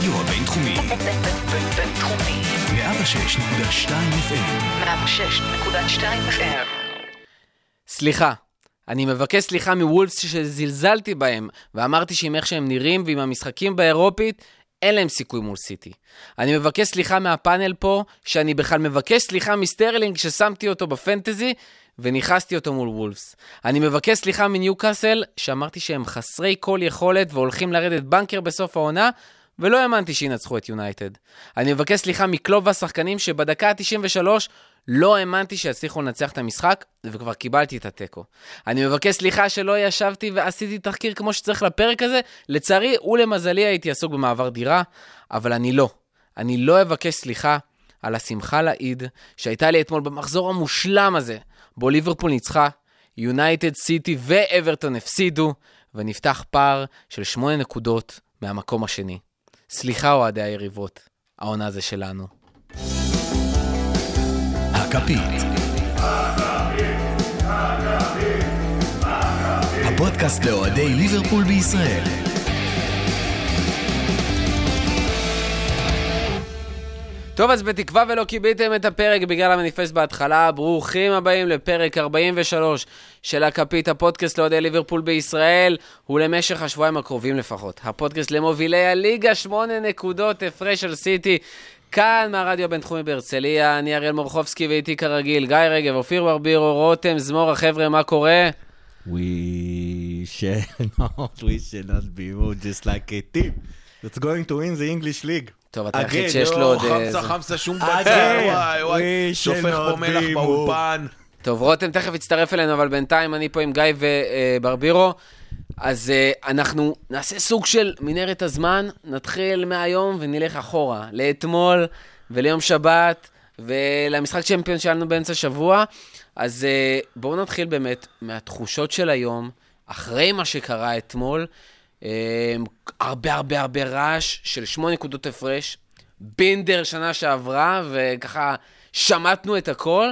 הרדיו הבינתחומי. בינתחומי. 106.2 FM. 106.2 FM. סליחה. אני מבקש סליחה מוולפס שזלזלתי בהם, ואמרתי שעם איך שהם נראים ועם המשחקים באירופית, אין להם סיכוי מול סיטי. אני מבקש סליחה מהפאנל פה, שאני בכלל מבקש סליחה מסטרלינג ששמתי אותו בפנטזי, וניכסתי אותו מול וולפס. אני מבקש סליחה מניוקאסל, שאמרתי שהם חסרי כל יכולת והולכים לרדת בנקר בסוף העונה, ולא האמנתי שינצחו את יונייטד. אני מבקש סליחה מקלוב והשחקנים שבדקה ה-93 לא האמנתי שיצליחו לנצח את המשחק, וכבר קיבלתי את התיקו. אני מבקש סליחה שלא ישבתי ועשיתי תחקיר כמו שצריך לפרק הזה, לצערי ולמזלי הייתי עסוק במעבר דירה, אבל אני לא. אני לא אבקש סליחה על השמחה לאיד שהייתה לי אתמול במחזור המושלם הזה, בו ליברפול ניצחה, יונייטד, סיטי ואברטון הפסידו, ונפתח פער של שמונה נקודות מהמקום השני. סליחה, אוהדי היריבות, העונה זה שלנו. הכפית. הפודקאסט לאוהדי ליברפול בישראל. טוב, אז בתקווה ולא קיבלתם את הפרק בגלל המניפסט בהתחלה, ברוכים הבאים לפרק 43 של הכפית, הפודקאסט לאוהדי ליברפול בישראל, ולמשך השבועיים הקרובים לפחות. הפודקאסט למובילי הליגה, שמונה נקודות הפרש על סיטי. כאן מהרדיו הבינתחומי בהרצליה, אני אריאל מורחובסקי ואיתי כרגיל, גיא רגב, אופיר ברבירו, רותם, זמורה, חבר'ה, מה קורה? We shall not, we shall not be moved just like a team. That's going to win the English league. טוב, אתה היחיד שיש לו לא, עוד... אה, חמסה. חמסה שום בצע, וואי וואי, שופך פה מלח באולפן. טוב, רותם תכף יצטרף אלינו, אבל בינתיים אני פה עם גיא וברבירו. אז uh, אנחנו נעשה סוג של מנהרת הזמן, נתחיל מהיום ונלך אחורה, לאתמול וליום שבת ולמשחק צ'מפיון שלנו באמצע השבוע. אז בואו נתחיל באמת מהתחושות של היום, אחרי מה שקרה אתמול. Uh, הרבה הרבה הרבה רעש של שמונה נקודות הפרש, בינדר שנה שעברה, וככה שמטנו את הכל.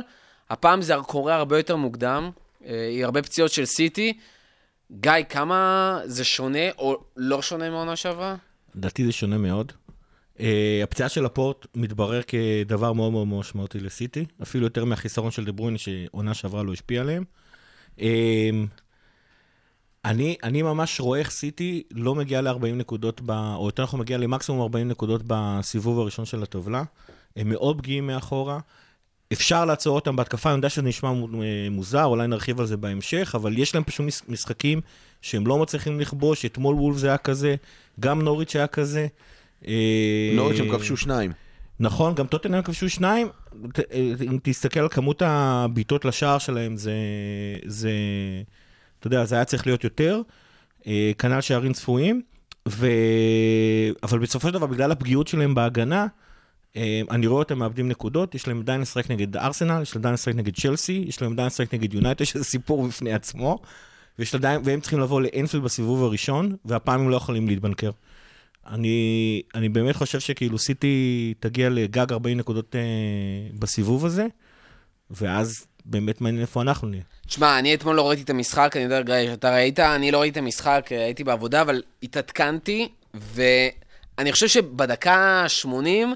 הפעם זה קורה הרבה יותר מוקדם, אה, היא הרבה פציעות של סיטי. גיא, כמה זה שונה או לא שונה מהעונה שעברה? לדעתי זה שונה מאוד. Uh, הפציעה של הפורט מתברר כדבר מאוד מאוד משמעותי לסיטי, אפילו יותר מהחיסרון של דה ברויינה שעונה שעברה לא השפיעה עליהם. Uh, אני, אני ממש רואה איך סיטי לא מגיעה ל-40 נקודות, ב, או יותר נכון מגיעה למקסימום 40 נקודות בסיבוב הראשון של הטבלה. הם מאוד פגיעים מאחורה. אפשר לעצור אותם בהתקפה, אני יודע שזה נשמע אה, מוזר, אולי נרחיב על זה בהמשך, אבל יש להם פשוט מש- משחקים שהם לא מצליחים לכבוש, אתמול וולף זה היה כזה, גם נוריץ' היה כזה. אה, נוריץ' הם כבשו שניים. נכון, גם טוטנאם כבשו שניים. אה, אם תסתכל על כמות הבעיטות לשער שלהם, זה, זה, אתה יודע, זה היה צריך להיות יותר. אה, כנ"ל שערים צפויים. ו... אבל בסופו של דבר, בגלל הפגיעות שלהם בהגנה, אה, אני רואה אותם מאבדים נקודות, יש להם עדיין לשחק נגד ארסנל, יש להם עדיין לשחק נגד צ'לסי, יש להם עדיין לשחק נגד יונייטד, שזה סיפור בפני עצמו, עדיין, והם צריכים לבוא לאנפילד בסיבוב הראשון, והפעם הם לא יכולים להתבנקר. אני, אני באמת חושב שכאילו סיטי תגיע לגג 40 נקודות אה, בסיבוב הזה, ואז באמת מעניין איפה אנחנו נהיה. תשמע, אני אתמול לא ראיתי את המשחק, אני יודע, גיא, אתה ראית, אני לא ראיתי את המשחק, אה, הייתי בעבודה, אבל התעדכנתי, ואני חושב שבדקה ה-80,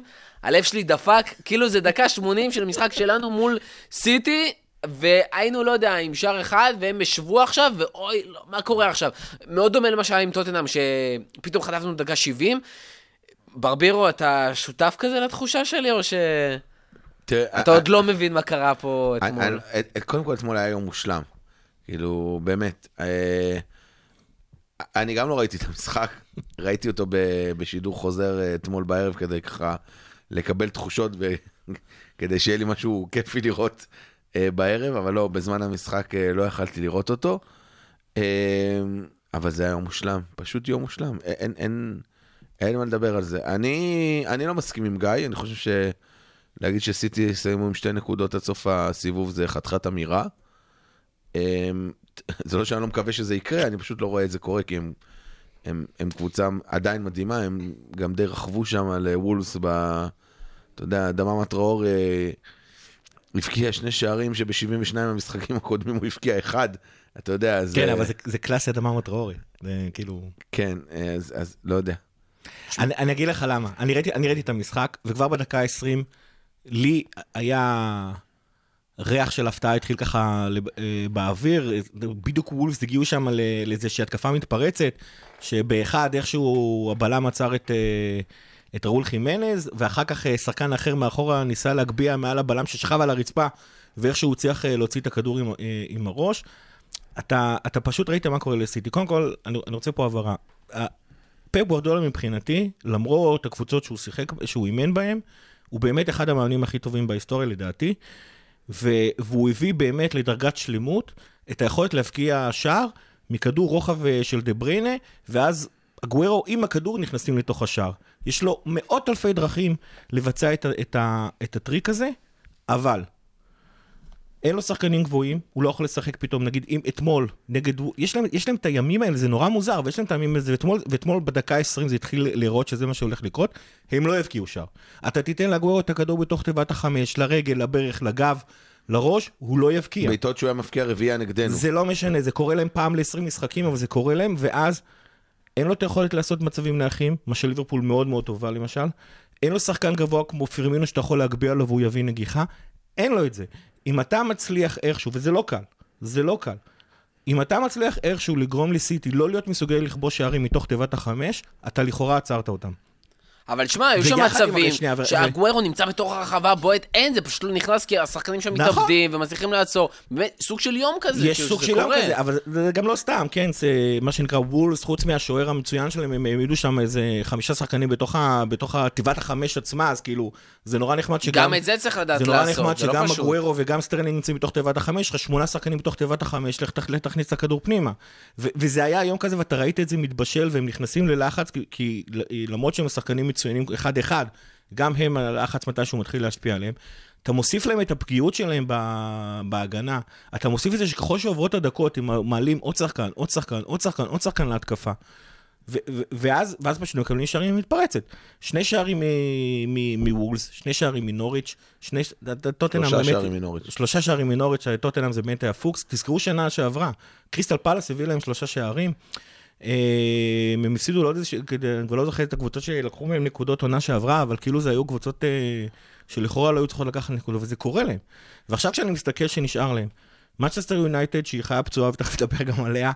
הלב שלי דפק, כאילו זה דקה 80 של משחק שלנו מול סיטי, והיינו, לא יודע, עם שער אחד, והם השוו עכשיו, ואוי, לא, מה קורה עכשיו? מאוד דומה למה שהיה עם טוטנאם, שפתאום חטפנו דקה 70. ברבירו, אתה שותף כזה לתחושה שלי, או ש... תראה, אתה עוד לא מבין מה קרה פה אני- אתמול? אני- את- קודם כל אתמול היה יום מושלם. כאילו, באמת. אה, אני גם לא ראיתי את המשחק, ראיתי אותו ב- בשידור חוזר אה, אתמול בערב כדי ככה לקבל תחושות וכדי שיהיה לי משהו כיפי לראות אה, בערב, אבל לא, בזמן המשחק אה, לא יכלתי לראות אותו. אה, אבל זה היה יום מושלם, פשוט יום מושלם, אין, אין, אין מה לדבר על זה. אני, אני לא מסכים עם גיא, אני חושב ש... להגיד שסיטי יסיימו עם שתי נקודות עד סוף הסיבוב זה חתיכת אמירה. אמ, זה לא שאני לא מקווה שזה יקרה, אני פשוט לא רואה את זה קורה, כי הם, הם, הם קבוצה עדיין מדהימה, הם גם די רכבו שם על וולס ב... אתה יודע, דממה טראור אה, הבקיע שני שערים שב-72 המשחקים הקודמים הוא הבקיע אחד. אתה יודע, אז... כן, אה, אבל זה, זה קלאסי אדמה מטראורי. זה כאילו... כן, אז, אז לא יודע. אני, אני אגיד לך למה. אני ראיתי, אני ראיתי את המשחק, וכבר בדקה ה-20, לי היה ריח של הפתעה התחיל ככה אה, באוויר. בדיוק וולפס הגיעו שם לאיזושהי התקפה מתפרצת, שבאחד איכשהו הבלם עצר את, אה, את ראול חימנז, ואחר כך אה, שחקן אחר מאחורה ניסה להגביה מעל הבלם ששכב על הרצפה, ואיכשהו הוא הצליח להוציא את הכדור עם, עם הראש. אתה, אתה פשוט ראית מה קורה לסיטי. קודם כל, אני, אני רוצה פה הבהרה. פפ גורדולה מבחינתי, למרות הקבוצות שהוא שיחק, שהוא אימן בהן, הוא באמת אחד המאמנים הכי טובים בהיסטוריה לדעתי, ו, והוא הביא באמת לדרגת שלמות את היכולת להבקיע שער מכדור רוחב אה, של דה בריינה, ואז הגוורו עם הכדור נכנסים לתוך השער. יש לו מאות אלפי דרכים לבצע את, את, ה, את הטריק הזה, אבל אין לו שחקנים גבוהים, הוא לא יכול לשחק פתאום, נגיד, אם אתמול, נגד, יש להם, יש להם את הימים האלה, זה נורא מוזר, ויש להם את הימים האלה, ואתמול, ואתמול בדקה ה-20 זה התחיל לראות שזה מה שהולך לקרות, הם לא יבקיעו שער. אתה תיתן לגוורו את הכדור בתוך תיבת החמש, לרגל, לברך, לגב, לראש, הוא לא יבקיע. בעיטות שהוא היה מפקיע רביעייה נגדנו. זה לא משנה, זה קורה להם פעם ל-20 משחקים, אבל זה קורה להם, ואז אין לו את היכולת לעשות מצבים נייחים, מה שליברפול מאוד מאוד טובה למשל. אין לו שחקן גבוה כמו פירמינו שאתה יכול להגביה לו והוא יביא נגיחה. אין לו את זה. אם אתה מצליח איכשהו, וזה לא קל, זה לא קל. אם אתה מצליח איכשהו לגרום לסיטי לא להיות מסוגל לכבוש שערים מתוך תיבת החמש, אתה לכאורה עצרת אותם. אבל שמע, היו שם מצבים שנייה, ו- שאגוארו נמצא בתוך הרחבה, בועט, אין, זה פשוט נכנס כי השחקנים שם נכון. מתאבדים ומצליחים לעצור. באמת, סוג של יום כזה, יש כאילו, סוג של יום. כזה, אבל זה גם לא סתם, כן, זה מה שנקרא וולפס, חוץ מהשוער המצוין שלהם, הם העמידו שם איזה חמישה שחקנים בתוך ה- בתוך התיבת החמש עצמה, אז כאילו, זה נורא נחמד שגם... גם את זה צריך לדעת זה נורא לעשות, נחמד זה לא שגם פשוט. אגוארו וגם סטרלינג נמצאים בתוך תיבת החמש, יש לך שמונה שחקנים בתוך תיבת החמש, לך תכ- לך תכניס את הכדור פנימה. ו- וזה היה יום כזה, ואתה ראית את זה מתבשל, והם נכנסים ללחץ, כי, כי למרות שהם שחקנים מצוינים אחד-אחד, גם הם, הלחץ מתישהו מתחיל להשפיע עליהם. אתה מוסיף להם את הפגיעות שלהם בהגנה, אתה מוסיף את זה שככל שעוברות הדקות, הם מעלים עוד שחקן, עוד שחקן, עוד שחקן, עוד שחקן להתקפה. ו- ו- ואז, ואז פשוט מקבלים שערים מתפרצת. שני שערים מוולס, שני שערים מנוריץ', שני... טוטנהאם שלושה שערים מנוריץ'. שלושה שערים מנוריץ', טוטנאם זה באמת היה פוקס. תזכרו שנה שעברה, קריסטל פלאס הביא להם שלושה שערים. אה, הם הפסידו לעוד איזה, אני כבר לא זוכר את הקבוצות שלקחו מהם נקודות עונה שעברה, אבל כאילו זה היו קבוצות אה, שלכאורה לא היו צריכות לקחת נקודות, וזה קורה להם. ועכשיו כשאני מסתכל שנשאר להם, מצ'סטר יונייטד, שהיא חיה פצועה, ותכף נדבר גם עליה,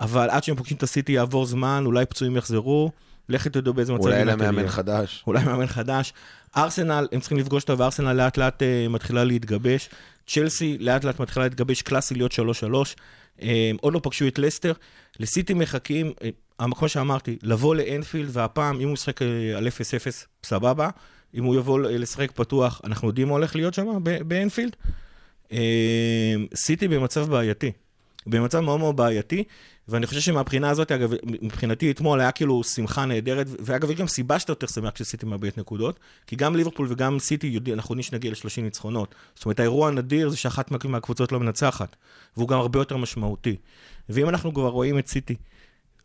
אבל עד שהם פוגשים את הסיטי יעבור זמן, אולי פצועים יחזרו, לכי תדעו באיזה מצב אולי אין יונייטד להם מאמן יהיה. חדש. אולי מאמן חדש. ארסנל, הם צריכים לפגוש אותה, וארסנל לאט לאט אה, מתחילה להתגבש. צ'לסי לאט לאט מתחילה להתגבש קלאסי להיות 3-3. אה, עוד לא פגשו את לסטר. לסיטי מחכים, אה, כמו שאמרתי, לבוא לאנפילד, והפעם, אם הוא ישחק על 0-0, סבבה. אם הוא יבוא לשחק פתוח, אנחנו יודעים מה הולך להיות שם באנפילד. סיטי במצב בעייתי. במצב מאוד מאוד בעייתי, ואני חושב שמבחינה הזאת, אגב, מבחינתי אתמול היה כאילו שמחה נהדרת, ואגב, יש גם סיבה שאתה יותר שמח כשסיטי מאבדת נקודות, כי גם ליברפול וגם סיטי יודעים, אנחנו יודעים שנגיע ל-30 ניצחונות. זאת אומרת, האירוע הנדיר זה שאחת מה- מהקבוצות לא מנצחת, והוא גם הרבה יותר משמעותי. ואם אנחנו כבר רואים את סיטי,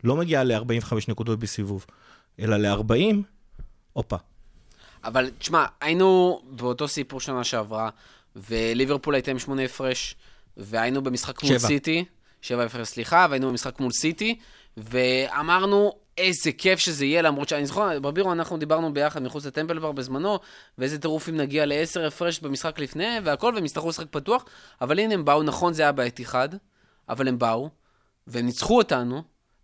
לא מגיעה ל-45 נקודות בסיבוב, אלא ל-40, הופה. אבל תשמע, היינו באותו סיפור שנה שעברה, וליברפול הייתה עם שמונה הפרש, והיינו במשחק מול. סיטי, שבע הפרש, סליחה, והיינו במשחק מול סיטי, ואמרנו, איזה כיף שזה יהיה, למרות שאני זוכר, ברבירו, אנחנו דיברנו ביחד מחוץ לטמפל בר בזמנו, ואיזה טירוף אם נגיע לעשר הפרש במשחק לפני, והכל, והם יצטרכו לשחק פתוח, אבל הנה הם באו, נכון, זה היה בעת אחד, אבל הם באו, והם ניצחו אותנו,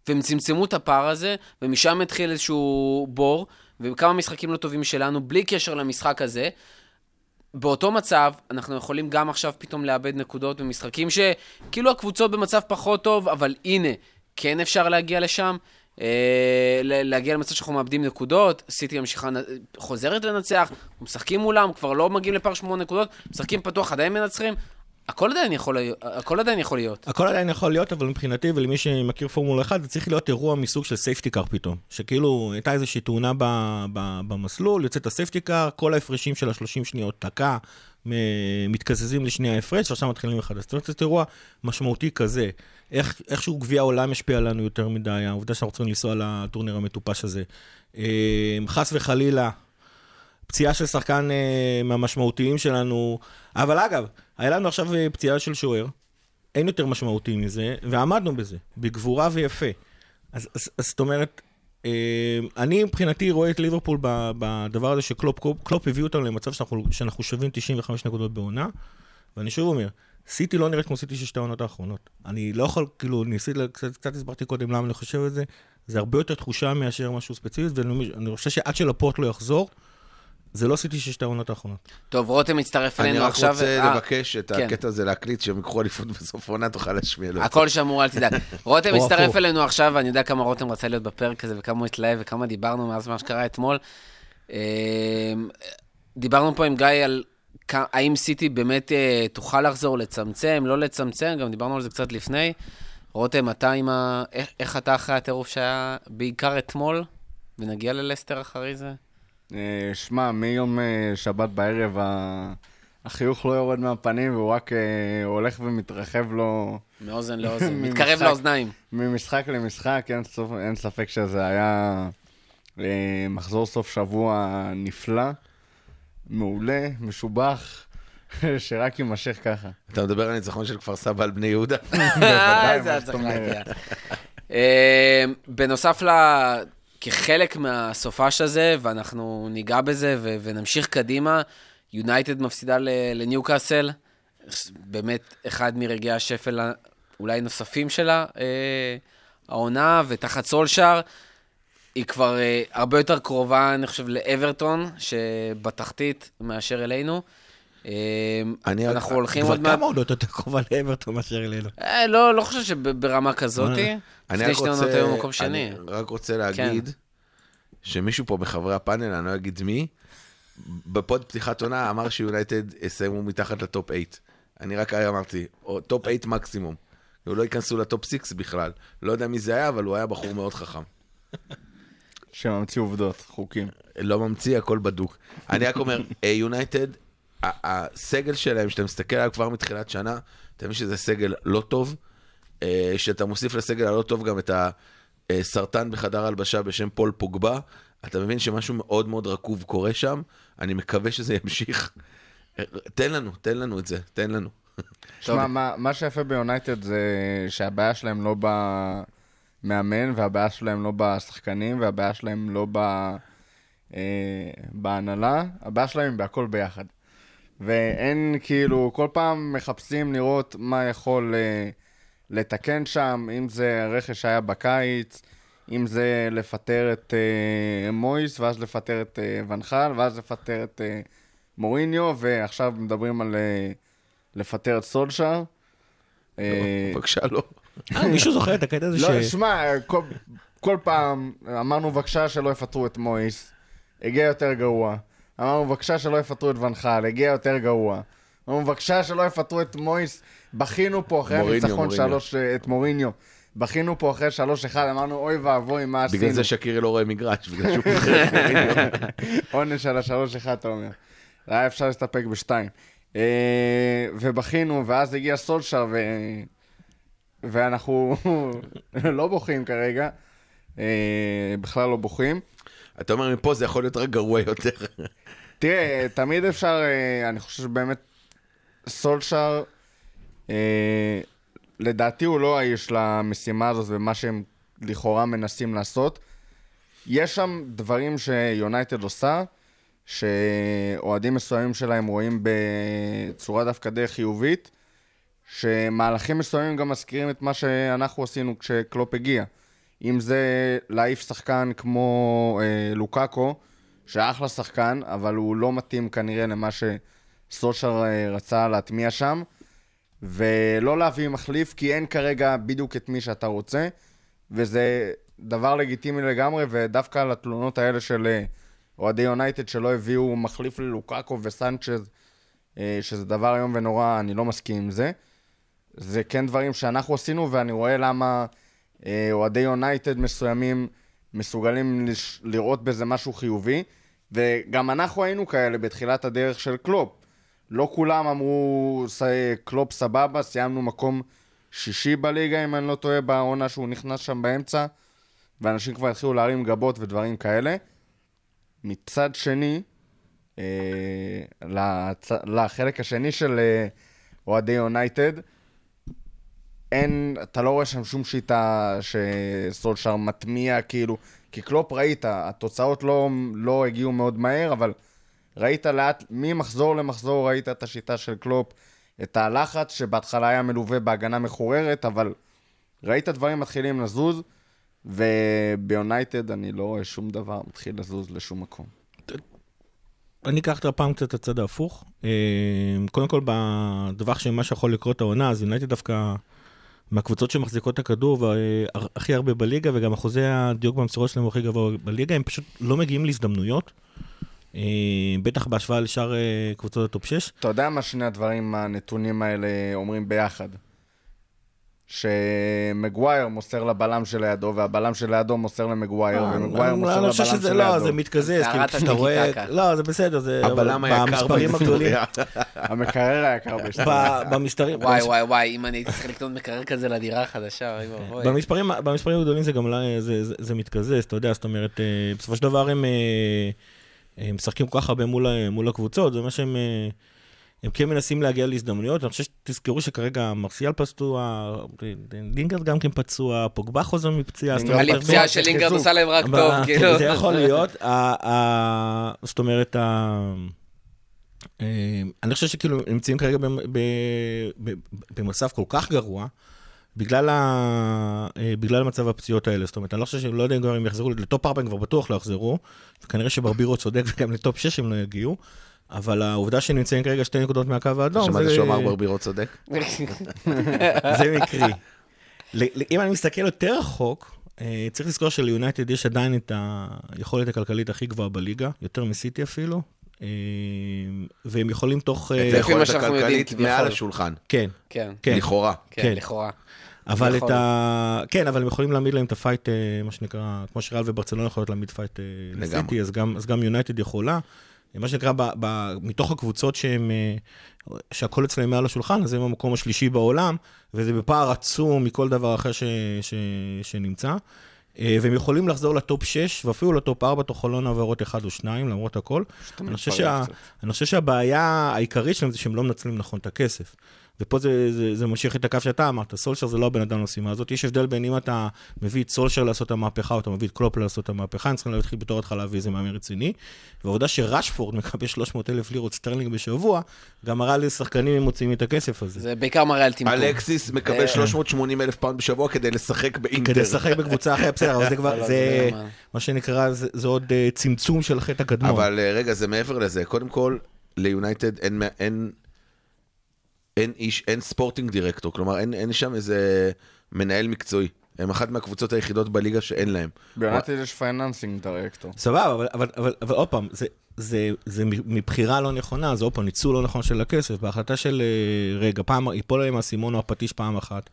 והם צמצמו את הפער הזה, ומשם התחיל איזשהו בור, וכמה משחקים לא טובים שלנו, בלי קשר למשחק הזה. באותו מצב, אנחנו יכולים גם עכשיו פתאום לאבד נקודות במשחקים שכאילו הקבוצות במצב פחות טוב, אבל הנה, כן אפשר להגיע לשם. אה, להגיע למצב שאנחנו מאבדים נקודות, סיטי ממשיכה, חוזרת לנצח, משחקים מולם, כבר לא מגיעים לפער שמונה נקודות, משחקים פתוח, עדיין מנצחים. הכל עדיין יכול, הכל עדיין יכול להיות. הכל עדיין יכול להיות, אבל מבחינתי ולמי שמכיר פורמולה 1, זה צריך להיות אירוע מסוג של safety car פתאום. שכאילו הייתה איזושהי תאונה ב, ב, במסלול, יוצאת ה safety car, כל ההפרשים של ה-30 שניות מ- מתקזזים לשנייה הפרש, ועכשיו מתחילים מחדש. זאת אומרת, זה אירוע משמעותי כזה. איך, איכשהו גביע העולם השפיע עלינו יותר מדי, העובדה שאנחנו צריכים לנסוע לטורניר המטופש הזה. אה, חס וחלילה, פציעה של שחקן אה, מהמשמעותיים שלנו, אבל אגב, היה לנו עכשיו אה, פציעה של שוער, אין יותר משמעותי מזה, ועמדנו בזה, בגבורה ויפה. אז, אז, אז זאת אומרת, אה, אני מבחינתי רואה את ליברפול בדבר הזה שקלופ קלופ- קלופ הביא אותנו למצב שאנחנו, שאנחנו שווים 95 נקודות בעונה, ואני שוב אומר, סיטי לא נראית כמו סיטי של שתי העונות האחרונות. אני לא יכול, כאילו, ניסיתי, קצת, קצת הסברתי קודם למה אני חושב את זה, זה הרבה יותר תחושה מאשר משהו ספציפי, ואני אני חושב שעד שלפורט לא יחזור, זה לא של שתי העונות האחרונות. טוב, רותם מצטרף אני אלינו רק עכשיו. רוצה אה, לבקש את כן. הקטע הזה להקליט, שהם ייקחו אליפות בסוף עונה, תוכל להשמיע לו. הכל שמור, אל תדאג. רותם מצטרף. אלינו עכשיו, ואני יודע כמה רותם רצה להיות בפרק הזה, וכמה הוא התלהב, וכמה דיברנו מאז מה שקרה אתמול. אה, דיברנו פה עם גיא על האם סיטי באמת אה, תוכל לחזור, לצמצם, לא לצמצם, גם דיברנו על זה קצת לפני. רותם, אתה עם ה... איך, איך אתה אחרי הטירוף שהיה בעיקר אתמול, ונגיע ללסטר אחרי זה? אה, שמע, מיום אה, שבת בערב החיוך לא יורד מהפנים והוא רק אה, הולך ומתרחב לו מאוזן לאוזן, ממשחק. מתקרב לאוזניים. ממשחק למשחק, אין, סוף, אין ספק שזה היה מחזור סוף שבוע נפלא, מעולה, משובח, שרק יימשך ככה. אתה מדבר על ניצחון של כפר סבא על בני יהודה? בוודאי, מה? להגיע. אה, בנוסף ל... כחלק מהסופש הזה, ואנחנו ניגע בזה ו- ונמשיך קדימה, יונייטד מפסידה ל- לניוקאסל, באמת אחד מרגעי השפל אולי נוספים שלה, אה, העונה, ותחת סולשאר, היא כבר אה, הרבה יותר קרובה, אני חושב, לאברטון, שבתחתית, מאשר אלינו. אני רק- אנחנו הולכים כבר עוד מעט... כמה עונות יותר קרובה לאברטון מאשר אלינו. אה, לא, לא חושב שברמה כזאת. אני לפני רק שתי עונות רוצה, היו במקום שני. אני רק רוצה להגיד שמישהו פה מחברי הפאנל, אני לא אגיד מי, ב pod פתיחת עונה אמר שיונייטד יסיימו מתחת ל top 8. אני רק אמרתי, או top 8 מקסימום. הוא לא ייכנסו ל top 6 בכלל. לא יודע מי זה היה, אבל הוא היה בחור מאוד חכם. שממציא עובדות, חוקים. לא ממציא, הכל בדוק. אני רק אומר, אה, יונייטד, הסגל שלהם, שאתה מסתכל עליו כבר מתחילת שנה, אתה מבין שזה סגל לא טוב, אה, שאתה מוסיף לסגל הלא טוב גם את הסרטן בחדר הלבשה בשם פול פוגבה, אתה מבין שמשהו מאוד מאוד רקוב קורה שם, אני מקווה שזה ימשיך. תן לנו, תן לנו את זה, תן לנו. שמע, מה, מה שיפה ביונייטד זה שהבעיה שלהם לא במאמן, והבעיה שלהם לא בשחקנים, והבעיה שלהם לא ב, אה, בהנהלה, הבעיה שלהם היא בהכל ביחד. ואין כאילו, כל פעם מחפשים לראות מה יכול אה, לתקן שם, אם זה רכש שהיה בקיץ, אם זה לפטר את אה, מויס, ואז לפטר את אה, ונחל, ואז לפטר את אה, מוריניו, ועכשיו מדברים על אה, לפטר את סולשאר. אה, בבקשה, לא. אה, מישהו זוכר את הקטע הזה ש... לא, שמע, כל, כל פעם אמרנו בבקשה שלא יפטרו את מויס, הגיע יותר גרוע. אמרנו בבקשה שלא יפטרו את ונחל, הגיע יותר גרוע. אמרנו בבקשה שלא יפטרו את מויס, בכינו פה אחרי הניצחון. שלוש, את מוריניו. בכינו פה אחרי שלוש אחד, אמרנו אוי ואבוי מה עשינו. בגלל זה שקירי לא רואה מגרש, בגלל שהוא בוחר את מוריניו. עונש על השלוש אחד, אתה אומר. היה אפשר להסתפק בשתיים. אה, ובכינו, ואז הגיע סולשר, ו... ואנחנו לא בוכים כרגע. אה, בכלל לא בוכים. אתה אומר, מפה זה יכול להיות רק גרוע יותר. תראה, תמיד אפשר, אה, אני חושב שבאמת סולשר, אה, לדעתי הוא לא האיש למשימה הזאת ומה שהם לכאורה מנסים לעשות. יש שם דברים שיונייטד עושה, שאוהדים מסוימים שלהם רואים בצורה דווקא די חיובית, שמהלכים מסוימים גם מזכירים את מה שאנחנו עשינו כשקלופ הגיע. אם זה להעיף שחקן כמו אה, לוקאקו, שאחלה שחקן, אבל הוא לא מתאים כנראה למה שסושר אה, רצה להטמיע שם, ולא להביא מחליף, כי אין כרגע בדיוק את מי שאתה רוצה, וזה דבר לגיטימי לגמרי, ודווקא על התלונות האלה של אה, אוהדי יונייטד שלא הביאו מחליף ללוקאקו וסנצ'ז, אה, שזה דבר איום ונורא, אני לא מסכים עם זה. זה כן דברים שאנחנו עשינו, ואני רואה למה אוהדי יונייטד מסוימים מסוגלים לש- לראות בזה משהו חיובי, וגם אנחנו היינו כאלה בתחילת הדרך של קלופ. לא כולם אמרו, "ס- קלופ סבבה, סיימנו מקום שישי בליגה, אם אני לא טועה, בעונה שהוא נכנס שם באמצע, ואנשים כבר התחילו להרים גבות ודברים כאלה. מצד שני, אה, לצ... לחלק השני של אה, אוהדי יונייטד, אין, אתה לא רואה שם שום שיטה שסולשר מטמיע, כאילו, כי קלופ ראית, התוצאות לא, לא הגיעו מאוד מהר, אבל ראית לאט, ממחזור למחזור ראית את השיטה של קלופ, את הלחץ שבהתחלה היה מלווה בהגנה מחוררת, אבל ראית דברים מתחילים לזוז, וביונייטד אני לא רואה שום דבר מתחיל לזוז לשום מקום. אני אקח את הפעם קצת הצד ההפוך. אה, קודם כל, בטווח של מה שיכול לקרות העונה, אז יונייטד דווקא מהקבוצות שמחזיקות את הכדור והכי הרבה בליגה, וגם אחוזי הדיוק במסירות שלהם הוא הכי גבוה בליגה, הם פשוט לא מגיעים להזדמנויות. אה, בטח בהשוואה לשאר אה, קבוצות הטופ 6. אתה יודע מה שני הדברים, הנתונים האלה אומרים ביחד? שמגווייר מוסר לבלם שלידו, והבלם שלידו מוסר למגווייר, ומגווייר מוסר אני לבלם חושב שזה, שלידו. לא, זה מתקזז, כאילו טהרת כשאתה רואה... לא, זה בסדר, זה... הבלם היקר במספרים הגדולים, בהיסטוריה. המקרר היקר בשביל... ב- במסתרים... וואי וואי וואי, אם אני הייתי צריך לקנות מקרר כזה לדירה החדשה, אוי ואבוי. במספרים, הגדולים זה גם לא- זה, מתקזז, אתה יודע, זאת אומרת, אה, בסופו של דבר הם, אה, הם משחקים כל כך הרבה מול, הקבוצות, זה אומר שהם אה, הם כן מנסים להגיע להזדמנויות, אני חושב שתזכרו שכרגע מרסיאל פצוע, לינגרד גם כן פצוע, פוגבה חוזר מפציעה, נראה לי אומרת, פציעה של לינגרד. עושה להם רק טוב, כן, כאילו. זה יכול להיות. זאת אומרת, אה, אני חושב שכאילו הם נמצאים כרגע במצב כל כך גרוע, בגלל, ה... אה, בגלל מצב הפציעות האלה. זאת אומרת, אני לא חושב שהם לא יודע אם הם יחזרו, לטופ 4 הם כבר בטוח לא יחזרו, וכנראה שברבירו צודק וגם ל top 6 הם לא יגיעו, אבל העובדה שהם נמצאים כרגע שתי נקודות מהקו האדום, שמעת שהוא אמר ברבירו צודק? זה מקרי. אם אני מסתכל יותר רחוק, אה, צריך לזכור שליונייטד יש עדיין את היכולת הכלכלית הכי גבוהה בליגה, יותר מסיטי אפילו, אה, והם יכולים תוך... אה, את היכולת הכלכלית. מעל השולחן, כן, כן, כן. לכאורה. כן, כן. לכאורה. אבל את. ה... כן, אבל הם יכולים להעמיד להם את ה fight, מה שנקרא, כמו שריאל וברצלונה יכולות להעמיד fight. לסיטי, אז גם, אז גם יונייטד יכולה. מה שנקרא, ב, ב, מתוך הקבוצות שהם, אה, שהכל אצלם מעל השולחן, אז הם המקום השלישי בעולם, וזה בפער עצום מכל דבר אחר ש, ש, שנמצא. אה, והם יכולים לחזור ל top 6, ואפילו ל top 4, תוך חלון העברות 1 או 2, למרות הכל. אני חושב, שה. אני חושב שהבעיה העיקרית שלהם זה שהם לא מנצלים נכון את הכסף. ופה זה, זה, זה ממשיך את הקו שאתה אמרת, סולשר זה לא הבן אדם למשימה הזאת. יש הבדל בין אם אתה מביא את סולשר לעשות את המהפכה, או אתה מביא את קלופ לעשות את המהפכה, הם צריכים להתחיל בתור התחלה להביא איזה מאמן רציני. והעובדה שרשפורד מקבל 300 אלף לירות סטרלינג בשבוע, גם מראה לי שחקנים אם מוציאים את הכסף הזה. זה בעיקר מראה על טמטום. אלקסיס מקבל אה. 380 אלף פאונד בשבוע כדי לשחק באינטר. כדי לשחק בקבוצה אחרת, בסדר, אבל זה לא, כבר, לא, זה זה לא. מה שנקרא, זה עוד אה, צמצום של החטא הקדמון. אבל אה, רגע, זה מעבר לזה. קודם כל, ליונייטד אין, אין, איש, אין sporting director, כלומר אין, אין שם איזה מנהל מקצועי. הם אחת מהקבוצות היחידות בליגה שאין להם. ביונייטד יש financing director. סבבה, אבל, אבל, אבל, אבל עוד פעם, זה, זה, זה מבחירה לא נכונה, זה עוד פעם ניצול לא נכון של הכסף. בהחלטה של, אה, רגע, פעם, ייפול עליהם האסימון או הפטיש פעם אחת,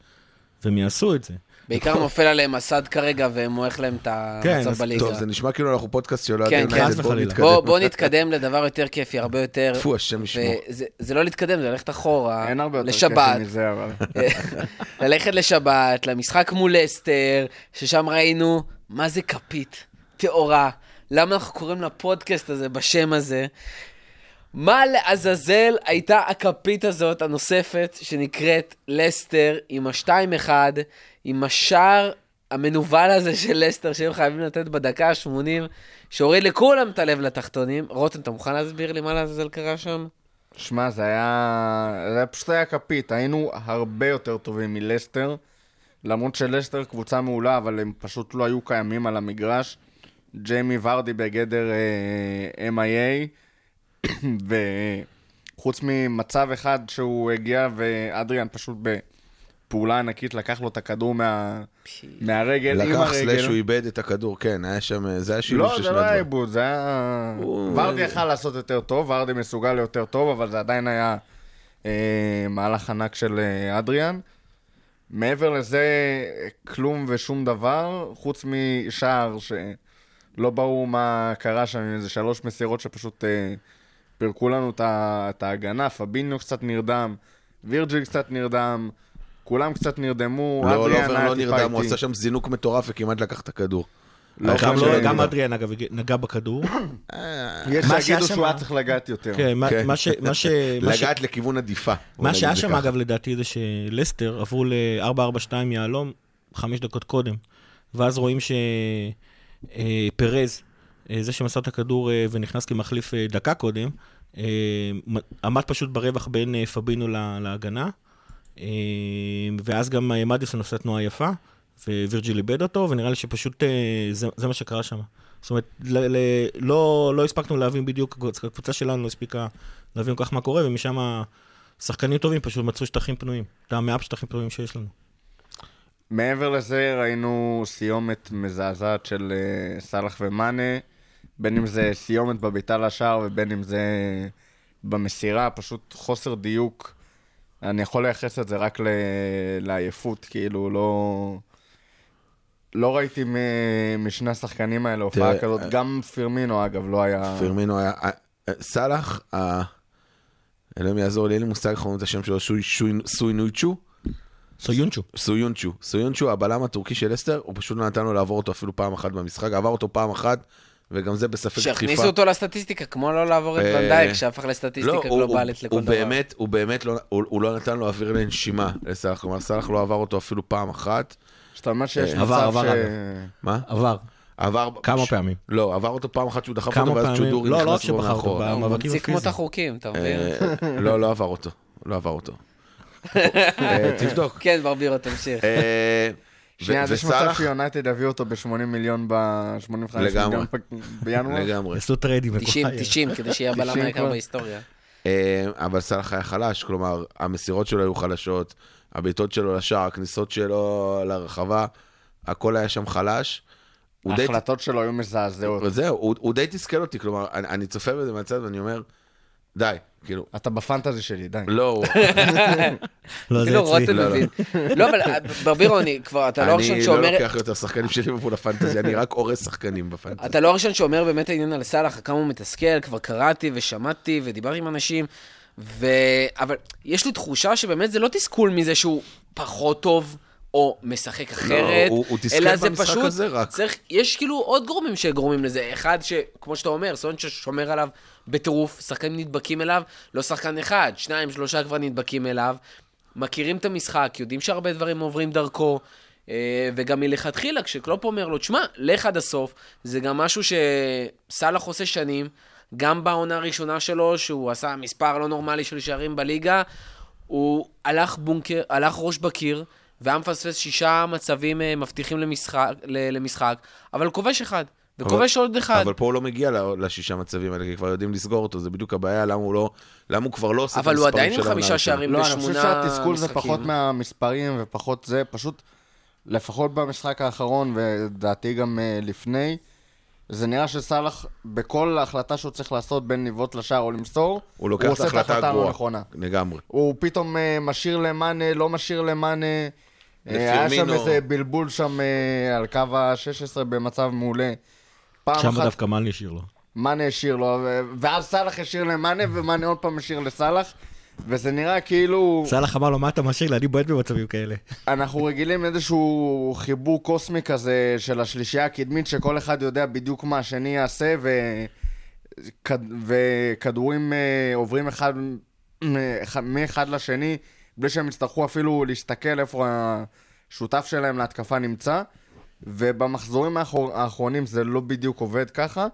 והם יעשו את זה. בעיקר נופל עליהם מסד כרגע ומועך להם את כן, המצב בליגה. טוב, זה נשמע כאילו אנחנו פודקאסט של אוהדי כן, יונייטד, כן. חס בואו. נתקדם. בוא, בוא נתקדם לדבר יותר כיפי, הרבה יותר. טפו, השם ישמור. זה לא להתקדם, זה ללכת אחורה. אין הרבה יותר לשבת. כיפי מזה, אבל... ללכת לשבת, למשחק מול אסתר, ששם ראינו מה זה כפית, טהורה. למה אנחנו קוראים לפודקאסט הזה בשם הזה? מה לעזאזל הייתה הכפית הזאת הנוספת שנקראת לסטר עם ה-2-1, עם השער המנוול הזה של לסטר שהם חייבים לתת בדקה ה-80, שהוריד לכולם את הלב לתחתונים. רותם, אתה מוכן להסביר לי מה לעזאזל קרה שם? שמע, זה היה... זה פשוט היה כפית. היינו הרבה יותר טובים מלסטר. למרות שלסטר קבוצה מעולה, אבל הם פשוט לא היו קיימים על המגרש. ג'יימי ורדי בגדר אה, MIA, וחוץ ממצב אחד שהוא הגיע ואדריאן פשוט בפעולה ענקית לקח לו את הכדור מה... מהרגל עם לקח הרגל. סלאש, הוא איבד את הכדור, כן, היה שם, זה היה שילוב לא, של זה שני לא היה הדברים. עיבוד, זה היה... הוא- ורדי יכל לעשות יותר טוב, ורדי מסוגל ליותר טוב, אבל זה עדיין היה אה, מהלך ענק של אה, אדריאן. מעבר לזה, כלום ושום דבר, חוץ משער שלא ברור מה קרה שם, עם איזה שלוש מסירות שפשוט אה, פירקו לנו את ההגנה, פביניו קצת נרדם, וירג'יל קצת נרדם, כולם קצת נרדמו, לא, אדריאן לא, היה לא טיפה נרדם, הוא. עשה שם זינוק מטורף וכמעט לקח את הכדור. לא, גם, לא. גם אדריאן, אגב, נגע בכדור. יש מה שיגידו שהיה שהוא שם- היה צריך לגעת יותר. כן, מה- כן. ש... לגעת לכיוון עדיפה. מה שהיה זה שם. אגב, לדעתי, זה שלסטר עברו ל-442 יהלום חמש דקות קודם. ואז רואים ש... אה, אה, זה שמסר את הכדור אה, ונכנס כמחליף אה, דקה קודם, אה, עמד פשוט ברווח בין אה, פבינו לה- להגנה, אה, ואז גם אה, מדיסון עושה תנועה יפה, ווירג'יל איבד אותו, ונראה לי שפשוט אה, זה, זה מה שקרה שם. זאת אומרת, ל, ל, לא, לא הספקנו להבין בדיוק, הקבוצה שלנו לא הספיקה להבין כל כך מה קורה, ומשם שחקנים טובים פשוט מצאו שטחים פנויים. את המעט שטחים פנויים שיש לנו. מעבר לזה ראינו סיומת מזעזעת של אה, סאלח ומאנה, בין אם זה סיומת בביתה לשער ובין אם זה במסירה, פשוט חוסר דיוק. אני יכול לייחס את זה רק ל... לעייפות, כאילו לא... לא ראיתי מ- משני השחקנים האלה הופעה תראה, כזאת, אה, גם פירמינו אגב לא היה... פירמינו היה... אה, אה, סאלח, אה, אלוהים יעזור לי, אין לי מושג איך אומרים את השם שלו, שוי- שוי- סוינויצ'ו? סויונצ'ו. סויונצ'ו. סויונצ'ו, הבלם הטורקי של אסטר, הוא פשוט לא נתן לו לעבור אותו אפילו פעם אחת במשחק, עבר אותו פעם אחת, וגם זה בספק דחיפה. שהכניסו אותו לסטטיסטיקה, כמו לא לעבור את אה, ונדייק, שהפך לא, לסטטיסטיקה גלובלית לכל הוא דבר. באמת, הוא באמת לא, הוא, לא נתן לו אוויר לנשימה לסאלח, כלומר סאלח לא עבר אותו אפילו פעם אחת. שאתה אומר שיש אה, עבר, מצב עבר, ש... מה? עבר. עבר... כמה פעמים. לא, עבר אותו פעם אחת שהוא דחף אותו, ואז? צ'ודורי לא, לא רק נכנס בו מאחורה. הוא במאבקים ממציא כמו את. החוקים, אתה מבין? אה, לא, לא עבר אותו. לא עבר אותו. תבדוק. כן, ברבירו, תמשיך. שנייה, אז יש מצב וסאלח- שיונייטד יביאו אותו ב-80 מיליון ב-85 לגמרי. מיליון בינואר? לגמרי. עשו טריידים 90, מקוחיי. 90, כדי שיהיה הבלם 90 העיקר. בהיסטוריה. אה, אבל סאלח היה חלש, כלומר, המסירות שלו היו חלשות, הבעיטות שלו לשער, הכניסות שלו לרחבה, הכל היה שם חלש. ההחלטות שלו היו מזעזעות. זהו, הוא, די תסכל אותי, כלומר, אני, אני צופה בזה מהצד ואני אומר, די, כאילו, אתה בפנטזי שלי, די. לא, הוא- לא, זה אצלי. לא, לא. מבין. לא, אבל אה, ברבירו, אני כבר, אתה לא הראשון אני לא שאומר... לוקח יותר שחקנים של ליברפול לפנטזי, אני רק הורס שחקנים בפנטזי. אתה לא הראשון שאומר באמת העניין על סאלח, כמה הוא מתסכל, כבר קראתי ושמעתי ודיברתי עם אנשים, ו... אבל יש לי תחושה שבאמת זה לא תסכול מזה שהוא פחות טוב. או משחק אחרת, הוא- הוא תסכל אלא זה פשוט, הזה רק. צריך, יש כאילו עוד גורמים שגורמים לזה. אחד שכמו שאתה אומר, סונצ'ו שומר עליו בטירוף, שחקנים נדבקים אליו, לא שחקן אחד, שניים, שלושה כבר נדבקים אליו, מכירים את המשחק, יודעים שהרבה דברים עוברים דרכו, אה, וגם מלכתחילה, כשקלופ אומר לו, תשמע, לך עד הסוף, זה גם משהו שסאלח עושה שנים, גם בעונה הראשונה שלו, שהוא עשה מספר לא נורמלי של שערים בליגה, הוא הלך בונקר, הלך ראש בקיר, והיה מפספס שישה מצבים אה, מבטיחים למשחק, למשחק, אבל כובש אחד, וכובש עוד אחד. אבל פה הוא לא מגיע לשישה מצבים האלה, כי כבר יודעים לסגור אותו, זה בדיוק הבעיה, למה הוא לא, למה הוא כבר לא עושה את אבל הוא המספרים עדיין עם של העונה חמישה. שערים לא, אני בשמונה חושב שהתסכול זה משחקים. פחות מהמספרים ופחות זה, פשוט, לפחות במשחק האחרון, ודעתי גם אה, לפני, זה נראה שסאלח, בכל החלטה שהוא צריך לעשות בין ניווט לשער או למסור, הוא לוקח את עושה ההחלטה הלא הגרועה. נכונה. לגמרי. הוא פתאום אה, משאיר למאנה, לא משאיר למאנה. אה, היה שם. איזה בלבול שם אה, על קו ה-16 במצב מעולה. פעם שם אחת דווקא מאלי השאיר לו. מאנה השאיר לו, ואז סאלח השאיר למאנה, ומאנה עוד פעם השאיר לסאלח, וזה נראה כאילו סאלח אמר לו, מה אתה משאיר לי? אני בועט במצבים כאלה. אנחנו רגילים לאיזשהו חיבור קוסמי כזה של השלישייה הקדמית, שכל אחד יודע בדיוק מה השני יעשה, ו... כד... וכדורים אה, עוברים אחד מאחד לשני, בלי שהם יצטרכו אפילו להסתכל איפה השותף שלהם להתקפה נמצא. ובמחזורים האחור... האחרונים זה לא בדיוק עובד ככה.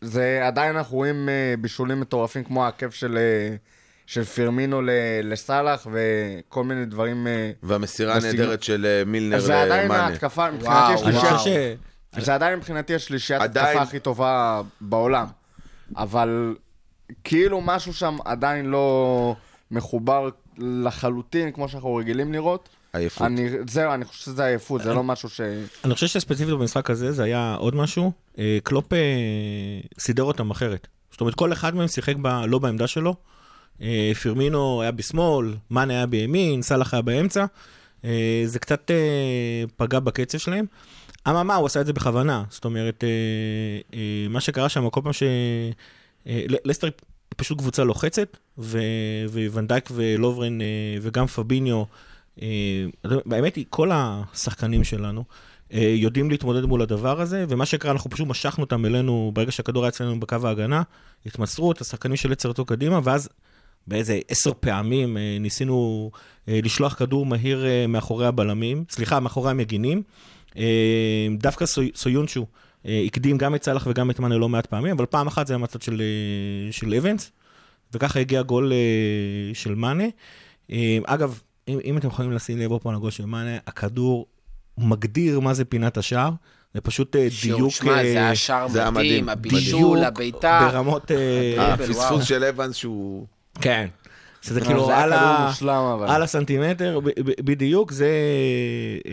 זה עדיין אנחנו רואים אה, בישולים מטורפים כמו העקב של, אה, של פירמינו ל- לסאלח וכל מיני דברים. אה, והמסירה הנהדרת של מילנר זה עדיין למאנה. ההתקפה, מבחינתי השלישייה. זה עדיין מבחינתי השלישיית עדיין- ההתקפה הכי טובה בעולם. אבל כאילו משהו שם עדיין לא מחובר לחלוטין, כמו שאנחנו רגילים לראות. עייפות. אני, זהו, אני חושב שזה עייפות, זה לא משהו ש... אני חושב שספציפית במשחק הזה זה היה עוד משהו. אה, קלופ אה, סידר אותם אחרת. זאת אומרת, כל אחד מהם שיחק ב, לא בעמדה שלו. אה, פירמינו היה בשמאל, מאן היה בימין, סאלח היה באמצע. זה קצת פגע בקצב שלהם. אממה, הוא עשה את זה בכוונה. זאת אומרת, מה שקרה שם, כל פעם ש... ל- לסטר פשוט קבוצה לוחצת, ו- וונדייק ולוברן אה, וגם פביניו, אה, באמת היא, כל השחקנים שלנו אה, יודעים להתמודד מול הדבר הזה, ומה שקרה, אנחנו פשוט משכנו אותם אלינו ברגע שהכדור היה אצלנו בקו ההגנה, התמסרו את השחקנים של יצר אותו קדימה, ואז באיזה עשר פעמים ניסינו לשלוח כדור מהיר מאחורי הבלמים, סליחה, מאחורי המגינים. דווקא סו- סויונצ'ו הקדים גם את סאלח וגם את מאנה לא מעט פעמים, אבל פעם אחת זה היה מהצד של, אה, של אבנס, וככה הגיע גול אה, של מאנה. אה, אגב, אם, אם אתם יכולים לשים לב עוד פעם לגול של מאנה, הכדור מגדיר מה זה פינת השער. זה פשוט אה, דיוק... שמע, אה, זה היה שער מדהים. הבישול, הבעיטה. ברמות... אה. הפספוס של אבנס שהוא... כן. שזה לא, כאילו על, ה... מושלם, אבל. על הסנטימטר, ב- ב- בדיוק, זה, אה,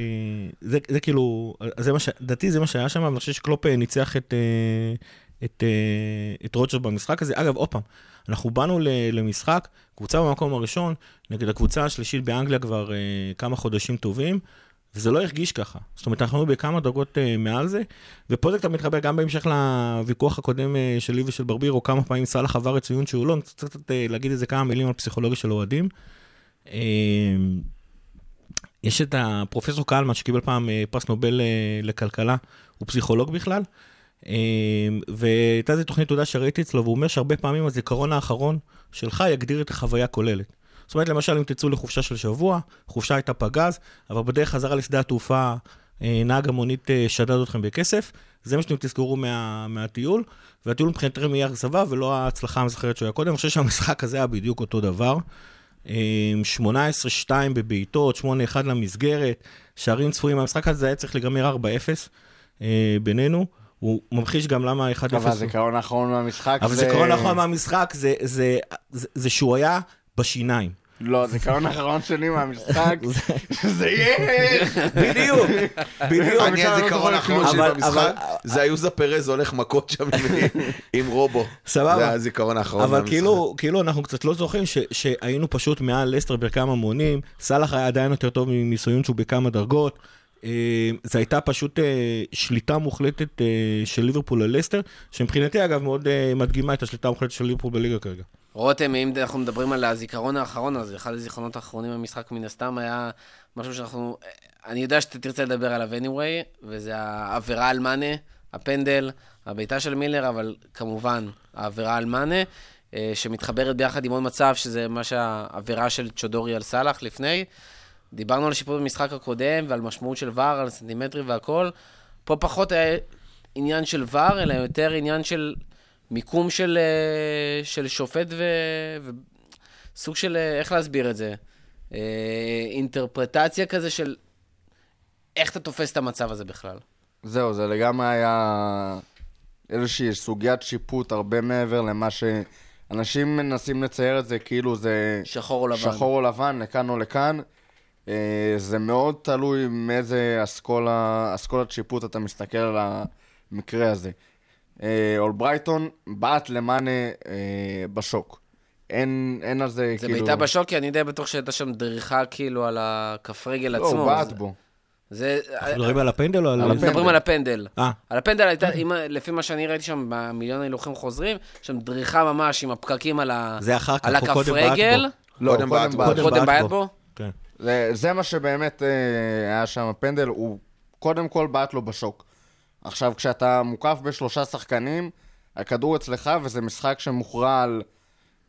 זה, זה כאילו, זה מה ש... לדעתי זה מה שהיה שם, אבל אני חושב שקלופ אה, ניצח את, אה, את, אה, את רוג'רס במשחק הזה. אגב, עוד פעם, אנחנו באנו למשחק, קבוצה במקום הראשון, נגד הקבוצה השלישית באנגליה כבר אה, כמה חודשים טובים, וזה לא הרגיש ככה. זאת אומרת, אנחנו בכמה דרגות אה, מעל זה, ופה זה קצת מתחבר גם בהמשך לוויכוח הקודם אה, שלי ושל ברבירו, כמה פעמים סאלח עבר את ציון שהוא לא, אני רוצה קצת אה, להגיד איזה כמה מילים על פסיכולוגיה של אוהדים. אה, יש את הפרופסור קלמן שקיבל פעם אה, פרס נובל אה, לכלכלה, הוא פסיכולוג בכלל, אה, והייתה איזו תוכנית תעודה שראיתי אצלו, והוא אומר שהרבה פעמים הזיכרון האחרון שלך יגדיר את החוויה הכוללת. זאת אומרת, למשל, אם תצאו לחופשה של שבוע, חופשה הייתה פגז, אבל בדרך חזרה לשדה התעופה, אה, נהג המונית אה, שדד אתכם בכסף, זה מה שאתם תזכרו מה, מהטיול, והטיול מבחינתכם יהיה אכזבה ולא ההצלחה המזכרת שהוא היה קודם. אני חושב שהמשחק הזה היה בדיוק אותו דבר. אה, 18-2 בבעיטות, 8-1 למסגרת, שערים צפויים. המשחק הזה היה צריך להיגמר 4-0 אה, בינינו. הוא ממחיש גם למה 1-0... אבל הזיכרון האחרון מהמשחק אבל זה... זיכרון האחרון מהמשחק זה, זה, זה, זה שהוא היה בשיניים. לא, הזיכרון האחרון שלי מהמשחק זה יהיה... בדיוק, בדיוק. אני הזיכרון האחרון שלי אבל- במשחק, אבל- זה היוזה פרז הולך מכות שם עם- רובו. סבבה. זה הזיכרון האחרון אבל מהמשחק. כאילו, כאילו אנחנו קצת לא זוכרים ש, שהיינו פשוט מעל לסטר בכמה מונים, סאלח היה עדיין יותר טוב מניסיון בכמה דרגות. אה, זו הייתה פשוט אה, שליטה מוחלטת אה, של ליברפול על לסטר, שמבחינתי אגב מאוד מדגימה את השליטה המוחלטת של ליברפול בליגה כרגע. רותם, אם אנחנו מדברים על הזיכרון האחרון, אז אחד הזיכרונות האחרונים במשחק מן הסתם היה משהו שאנחנו... אני יודע שאתה תרצה לדבר עליו anyway, וזה העבירה על מאנה, הפנדל, הבעיטה של מילר, אבל כמובן, העבירה על מאנה, אה, שמתחברת ביחד עם עוד מצב, שזה מה שהעבירה של צ'ודורי על סאלח לפני. דיברנו על שיפוט במשחק הקודם, ועל משמעות של ור, על סנטימטרי והכל. פה פחות היה עניין של ור, אלא יותר עניין של מיקום של, אה, של שופט ו... וסוג של, אה, איך להסביר את זה? אה, אינטרפרטציה כזה של איך אתה תופס את המצב הזה בכלל. זהו, זה לגמרי היה איזושהי סוגיית שיפוט הרבה מעבר למה שאנשים מנסים לצייר את זה כאילו זה שחור או לבן. שחור או לבן, לכאן או לכאן. אה, זה מאוד תלוי מאיזה אסכולת שיפוט אתה מסתכל על המקרה הזה. אה, אולברייטון בעט למאנה אה, בשוק. אין, אין על זה זה כאילו... בעיטה בשוקי, אני די בטוח שהייתה שם דריכה כאילו על הכף רגל לא, עצמו. הוא בעט זה- בו. זה... אנחנו מדברים על הפנדל או על... על מדברים על הפנדל. אה. על הפנדל הייתה, אם- לפי מה שאני ראיתי שם במיליון ההילוכים חוזרים, שם דריכה ממש עם הפקקים על ה- זה אחר כך, על הוא הכף קודם בעט רגל. בו. לא, קודם בעט בו. קודם בעט בו. כן. זה, זה מה שבאמת אה, היה שם הפנדל, הוא קודם כל בעט לו בשוק. עכשיו, כשאתה מוקף בשלושה שחקנים, הכדור אצלך, וזה משחק שמוכרע על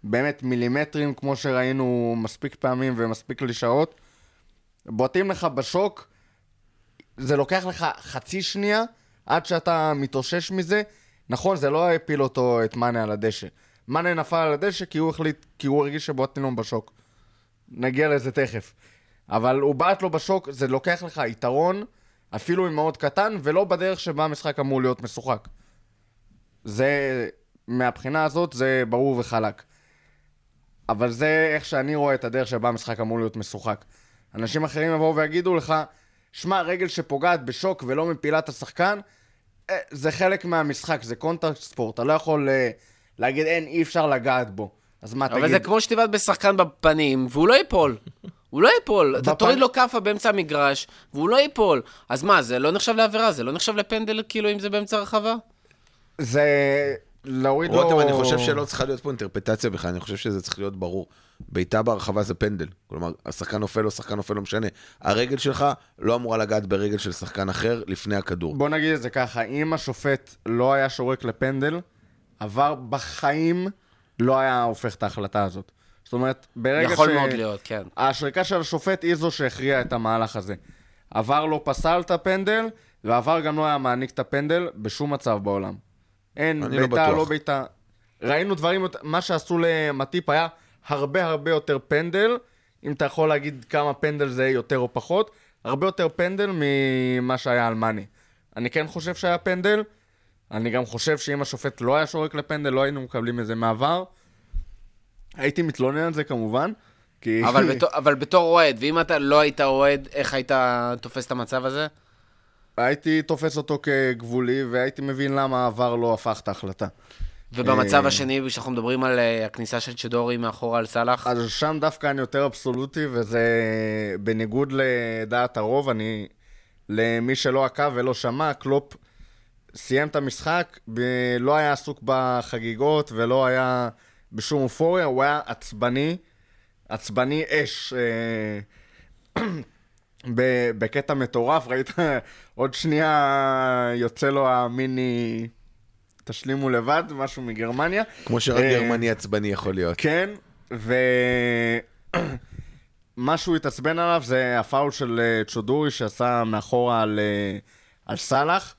באמת מילימטרים, כמו שראינו מספיק פעמים ומספיק קלישאות. בועטים לך בשוק, זה לוקח לך חצי שנייה עד שאתה מתאושש מזה. נכון, זה לא הפיל אותו, את מאנה על הדשא. מאנה נפל על הדשא כי הוא החליט, כי הוא הרגיש שבועטים לו בשוק. נגיע לזה תכף. אבל הוא בעט לו בשוק, זה לוקח לך יתרון, אפילו אם מאוד קטן, ולא בדרך שבה המשחק אמור להיות משוחק. זה, מהבחינה הזאת, זה ברור וחלק. אבל זה איך שאני רואה את הדרך שבה המשחק אמור להיות משוחק. אנשים אחרים יבואו ויגידו לך, שמע, רגל שפוגעת בשוק ולא מפילה את השחקן, אה, זה חלק מהמשחק, זה contact sport, אתה לא יכול אה, להגיד, אין, אי אפשר לגעת בו. אז מה, תגיד... אבל זה כמו שתבעט בשחקן בפנים, והוא לא ייפול. הוא לא ייפול. אתה בפן- תוריד לו כאפה באמצע המגרש, והוא לא ייפול. אז מה, זה לא נחשב לעבירה? זה לא נחשב לפנדל, כאילו, אם זה באמצע הרחבה? זה... להוריד לו... רותם, אני חושב שלא צריכה להיות פה אינטרפטציה בכלל, אני חושב שזה צריך להיות ברור. בעיטה בהרחבה זה פנדל. כלומר, השחקן נופל או שחקן נופל, לא משנה. הרגל שלך לא אמורה לגעת ברגל של שחקן אחר לפני הכדור. בוא נגיד את זה ככה, אם השופט לא היה שורק לפנדל, עבר בחיים לא היה הופך את ההחלטה הזאת. זאת אומרת, ברגע יכול ש... מאוד להיות, כן. השריקה של השופט היא זו שהכריעה את המהלך הזה. עבר לא פסל את הפנדל, ועבר גם לא היה מעניק את הפנדל בשום מצב בעולם. אין, לא בעיטה, בטוח. לא בעיטה. ראינו דברים, מה שעשו למטיפ היה הרבה הרבה יותר פנדל, אם אתה יכול להגיד כמה פנדל זה יותר או פחות, הרבה יותר פנדל ממה שהיה על מאני. אני כן חושב שהיה פנדל, אני גם חושב שאם השופט לא היה שורק לפנדל, לא היינו מקבלים איזה מעבר. הייתי מתלונן על זה כמובן, כי... אבל בתור- אבל בתור אוהד, ואם אתה לא היית אוהד, איך היית תופס את המצב הזה? הייתי תופס אותו כגבולי, והייתי מבין למה העבר לא הפך את ההחלטה. ובמצב אה, השני, כשאנחנו מדברים על אה, הכניסה של צ'דורי מאחורה על סאלח, אז שם דווקא אני יותר אבסולוטי, וזה בניגוד לדעת הרוב, אני, למי שלא עקב ולא שמע, קלופ סיים את המשחק, ב- לא היה עסוק בחגיגות ולא היה בשום אופוריה, הוא היה עצבני, עצבני אש. אה, בקטע מטורף, ראית? עוד שנייה יוצא לו המיני... תשלימו לבד, משהו מגרמניה. כמו שרק אה, גרמני עצבני יכול להיות. כן, ומה שהוא התעצבן עליו זה הפאול של אה, צ'ודורי שעשה מאחורה על, על סאלח.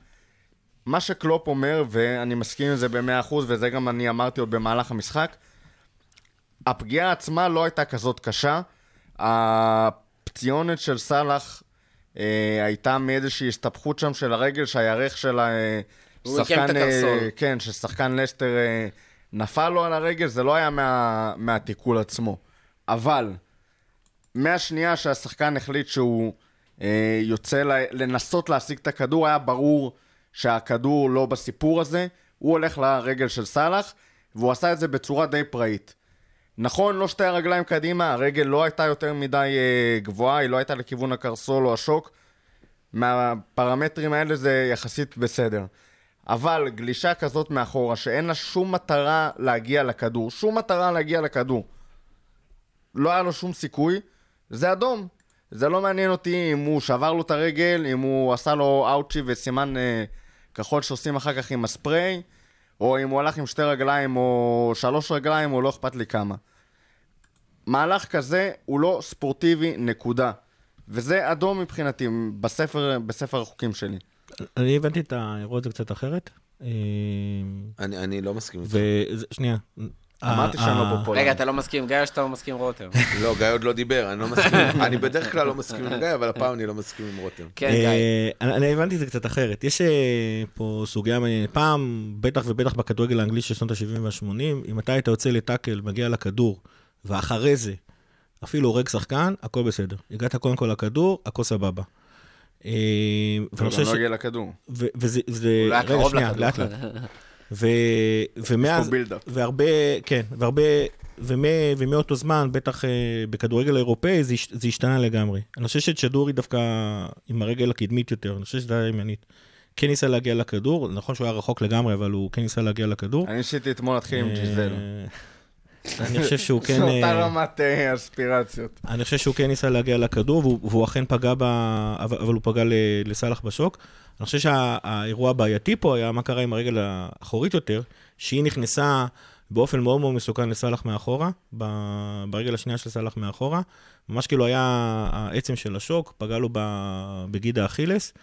מה שקלופ אומר, ואני מסכים עם זה ב-100%, וזה גם אני אמרתי עוד במהלך המשחק, הפגיעה עצמה לא הייתה כזאת קשה. הפציונת של סאלח אה, הייתה מאיזושהי הסתבכות שם של הרגל, שהירך של את השחקן... הקרסול. כן, ששחקן לסטר אה, נפל לו על הרגל, זה לא היה מה, מהתיקול עצמו. אבל, מהשנייה שהשחקן החליט שהוא אה, יוצא ל- לנסות להשיג את הכדור, היה ברור שהכדור לא בסיפור הזה. הוא הולך לרגל של סאלח, והוא עשה את זה בצורה די פראית. נכון, לא שתי הרגליים קדימה, הרגל לא הייתה יותר מדי אה, גבוהה, היא לא הייתה לכיוון הקרסול או השוק. מהפרמטרים האלה זה יחסית בסדר. אבל גלישה כזאת מאחורה, שאין לה שום מטרה להגיע לכדור, שום מטרה להגיע לכדור, לא היה לו שום סיכוי, זה אדום. זה לא מעניין אותי אם הוא שבר לו את הרגל, אם הוא עשה לו אאוצ'י וסימן אה, כחול שעושים אחר כך עם הספרי, או אם הוא הלך עם שתי רגליים או שלוש רגליים, או לא אכפת לי כמה. מהלך כזה הוא לא ספורטיבי, נקודה. וזה אדום מבחינתי, בספר, בספר החוקים שלי. אני הבנתי את האירוע הזה קצת אחרת. אה, אני אני לא מסכים איתך. ושנייה. אמרתי שאני לא פופולרי. רגע, אתה לא מסכים עם גיא או שאתה לא מסכים עם רותם? לא, גיא עוד לא דיבר, אני לא מסכים. אני בדרך כלל לא מסכים עם גיא, אבל הפעם אני לא מסכים עם רותם. כן, גיא. אה, אני אני הבנתי את זה קצת אחרת. יש אה, פה סוגיה מעניינת. פעם, בטח ובטח בכדורגל האנגלי של שנות ה-70 וה-80, אם אתה היית יוצא לטאקל, מגיע לכדור, ואחרי זה אפילו הורג שחקן, הכל בסדר. הגעת קודם כל לכדור, הכל סבבה. אה, הוא גם לא. הגיע לכדור. וזה... הוא לא היה קרוב לכדור. ו- ומאז. והרבה, כן, והרבה, ומ, ומאותו זמן, בטח אה, בכדורגל האירופאי, זה, זה השתנה לגמרי. אני חושב שצ'דורי דווקא עם הרגל הקדמית יותר, אני חושב שזה היה ימנית. כן ניסה להגיע לכדור, נכון שהוא היה רחוק לגמרי, אבל הוא כן ניסה להגיע לכדור. אני ניסיתי אתמול להתחיל עם ג'יזל. אה, אני חושב שהוא כן... אותה אה, רמת אספירציות. אני חושב שהוא כן ניסה להגיע לכדור, והוא, אכן פגע ב... אבל, הוא פגע לסאלח בשוק. אני חושב שהאירוע הבעייתי פה היה מה קרה עם הרגל האחורית יותר, שהיא נכנסה באופן מאוד מאוד מסוכן לסאלח מאחורה, ברגל השנייה של סאלח מאחורה. ממש כאילו היה העצם של השוק, פגע לו בגיד האכילס.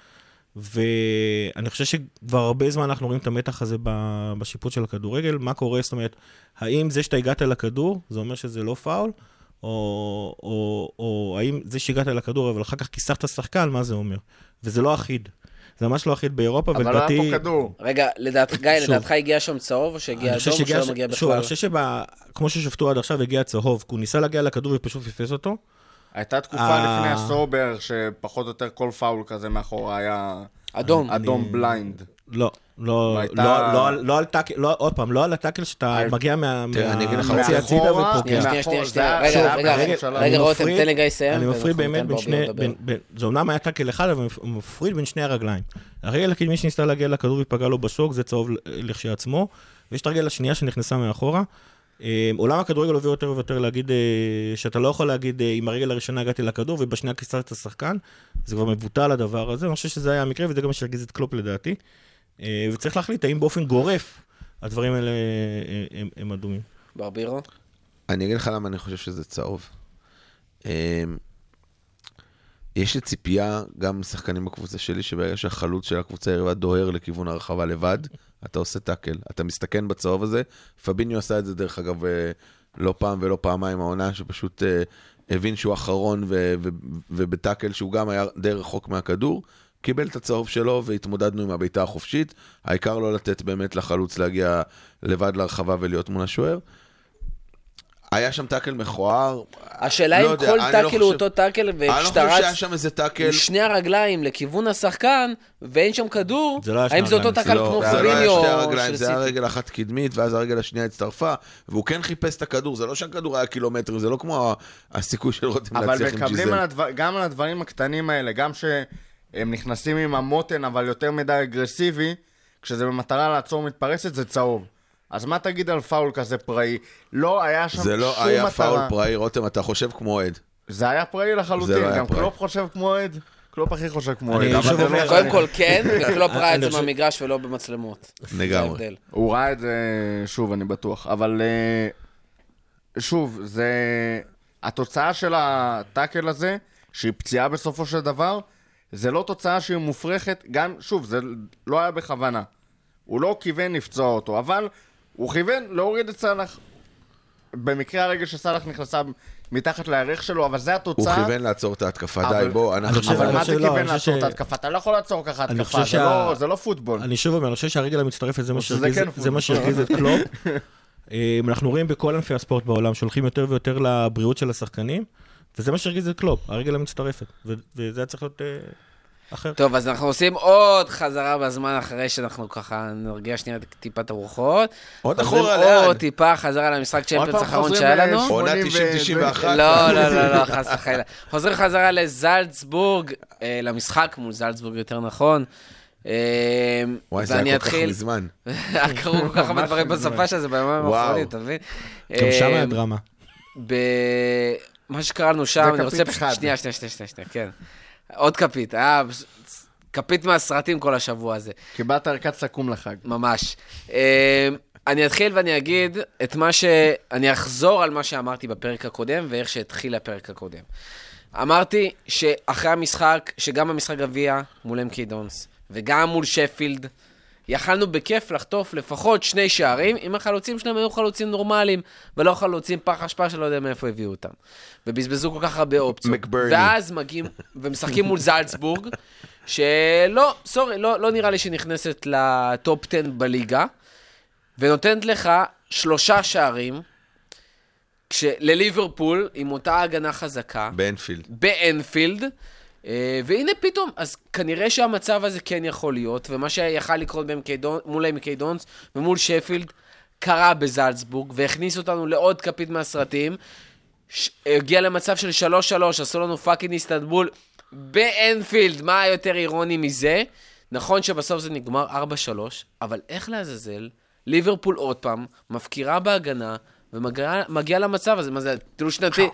ואני חושב שכבר הרבה זמן אנחנו רואים את המתח הזה בשיפוט של הכדורגל. מה קורה, זאת אומרת, האם זה שאתה הגעת לכדור, זה אומר שזה לא פאול? או, או, או האם זה שהגעת לכדור, אבל אחר כך כיסחת שחקן, מה זה אומר? וזה לא אחיד. זה ממש לא אחיד באירופה, אבל לא ולדעתי... היה פה כדור. רגע, לדעת, גיא, שוב. לדעתך הגיע שם צהוב או שהגיע אני חושב אדום או שהגיע שלא ש- מגיע שוב, אני בכלל? חושב שכמו ששפטו עד עכשיו, הגיע צהוב, כי הוא ניסה להגיע לכדור ופשוט פספס אותו. הייתה תקופה אה. לפני עשור בערך, שפחות או יותר כל פאול כזה מאחורה היה אדום. אדום blind. לא, לא, לא, לא, על- לא טאקל, לא, עוד פעם, לא על הטאקל שאתה על- מגיע מה- תראה, אני אגיד לך, מהחצי הצידה ופוגע. שנייה, שנייה, שנייה, רגע, רגע, רותם, תן לגיא לסיים. אני מפריד באמת בין שני, זה אומנם היה טאקל אחד, אבל הוא מפריד בין שני הרגליים. הרגל הקדמי שניסתה להגיע לכדור ופגע לו בשוק, זה צהוב לכשעצמו, ויש את הרגל השנייה שנכנסה מאחורה. אה, עולם הכדורגל עובר יותר ויותר להגיד אה, שאתה לא יכול להגיד, אה, עם הרגל הראשונה הגעתי לכדור ובשנייה כיסת את השחקן, זה כבר מבוטל הדבר הזה, אני חושב שזה היה המקרה, וזה גם מה שהרגיז את קלופ לדעתי. אה, וצריך להחליט האם באופן גורף הדברים האלה אה, הם- הם אדומים. ברבירו? אני אגיד לך למה אני חושב שזה צהוב. יש לי ציפייה, גם משחקנים בקבוצה שלי, שברגע שהחלוץ של הקבוצה היריבה דוהר לכיוון הרחבה לבד, אתה עושה טאקל, אתה מסתכן בצהוב הזה. פביניו עשה את זה, דרך אגב, אה, לא פעם ולא פעמיים העונה, שפשוט אה, הבין שהוא אחרון, ובטאקל שהוא גם היה די רחוק מהכדור, קיבל את הצהוב שלו והתמודדנו עם הבעיטה החופשית. העיקר לא לתת באמת לחלוץ להגיע לבד לרחבה ולהיות מול השוער. היה שם טאקל מכוער. השאלה לא אם יודע, כל אני טאקל לא הוא חושב- אותו טאקל, אני לא חושב וכשאתה רץ שם איזה טאקל. עם שני הרגליים לכיוון השחקן, ואין שם כדור, זה לא האם זה אותו טאקל לא, כמו זה לא היה שתי הרגליים, של זה היה סיטי? רגל אחת קדמית, ואז הרגל השנייה הצטרפה, והוא כן חיפש את הכדור, זה לא שהכדור היה קילומטרים, זה לא כמו הסיכוי של רותם אבל להצליח עם מקבלים ג'יזל. על הדבר, גם על הדברים הקטנים האלה, גם שהם נכנסים עם המותן, אבל יותר מדי אגרסיבי, כשזה במטרה לעצור מתפרצת, זה צהוב. אז מה תגיד על פאול כזה פראי? לא היה שם זה שום לא מטרה. היה פאול פראי, רותם, אתה חושב כמו אוהד. זה היה פראי זה לחלוטין, לא היה גם פראי. קלופ חושב כמו אוהד. קלופ הכי חושב כמו אוהד. זה לא- קודם כל כן, וקלופ ראה את זה במגרש ולא במצלמות. זה לגמרי. הוא ראה את זה, שוב, אני בטוח. אבל אה, שוב, זה... התוצאה של הטאקל הזה, שהיא פציעה בסופו של דבר, זה לא תוצאה שהיא מופרכת, גם, שוב, זה לא היה בכוונה. הוא לא כיוון לפצוע אותו, אבל הוא כיוון להוריד את סאלח. במקרה הרגל של סאלח נכנסה מתחת לירך שלו, אבל זה הוא התוצאה. כיוון לעצור את ההתקפה, אבל- די, בוא, אנחנו... חושב- אבל אני מה זה לא, כיוון לעצור חושב את ש- ההתקפה? אתה לא יכול לעצור ככה אני התקפה, חושב זה לא- שה- זה לא פוטבול. אני שוב אומר, אני חושב שהרגל המצטרפת זה מה שהרגיז- כן שהרגיז את קלופ. אה, אנחנו רואים בכל ענפי הספורט בעולם שהולכים יותר ויותר לבריאות של השחקנים, וזה מה שהרגיז את קלופ, הרגל המצטרפת. ו- וזה היה צריך להיות אה, אחר. טוב, אז אנחנו עושים עוד חזרה בזמן אחרי שאנחנו ככה נרגיע שנייה טיפה את הרוחות. עוד אחורה, לאן? עוד טיפה חזרה למשחק צ'מפיונס האחרון שהיה לנו. עונה 80 ו- 90-91. לא, לא, לא, לא, חס וחלילה. חוזרים חזרה לזלצבורג, אה, למשחק מול זלצבורג יותר נכון. אה, וואי, זה היה כל כך מזמן. קרו כל כך הרבה דברים בשפה של זה וואו. האחרונים, אתה מבין? גם שם היה דרמה. במה שקראנו שם, זה אני רוצה כפית פשוט... אחד. שנייה, שנייה, שנייה, שנייה, שנייה, כן. עוד כפית, היה כפית מהסרטים כל השבוע הזה, קיבלת ערכת סכו"ם לחג. ממש. אה, אני אתחיל ואני אגיד את מה ש... אני אחזור על מה שאמרתי בפרק הקודם ואיך שהתחיל הפרק הקודם. אמרתי שאחרי המשחק, שגם במשחק גביע מול אמקי דונס, וגם מול שפילד, יכלנו בכיף לחטוף לפחות שני שערים, אם החלוצים שלהם היו חלוצים נורמליים, ולא חלוצים פח אשפה שלא יודע מאיפה הביאו אותם. ובזבזו כל כך הרבה אופציות. מקברני. ואז מגיעים ומשחקים מול זלצבורג, שלא, סורי, לא, לא נראה לי שנכנסת לטופ 10 בליגה, ונותנת לך שלושה שערים, כש... לליברפול, עם אותה הגנה חזקה, באנפילד. באנפילד, והנה פתאום, אז כנראה שהמצב הזה כן יכול להיות, ומה שיכל לקרות במקי דון- מול אמקי דונס ומול שפילד, קרה בזלצבורג, והכניס אותנו לעוד כפית מהסרטים. ש... הגיע למצב של 3-3, עשו לנו fucking איסטנבול באנפילד, מה יותר אירוני מזה? נכון שבסוף זה נגמר 4-3, אבל איך לעזאזל, ליברפול עוד פעם, מפקירה בהגנה, מגיעה למצב הזה, מה זה, טיול שנתי?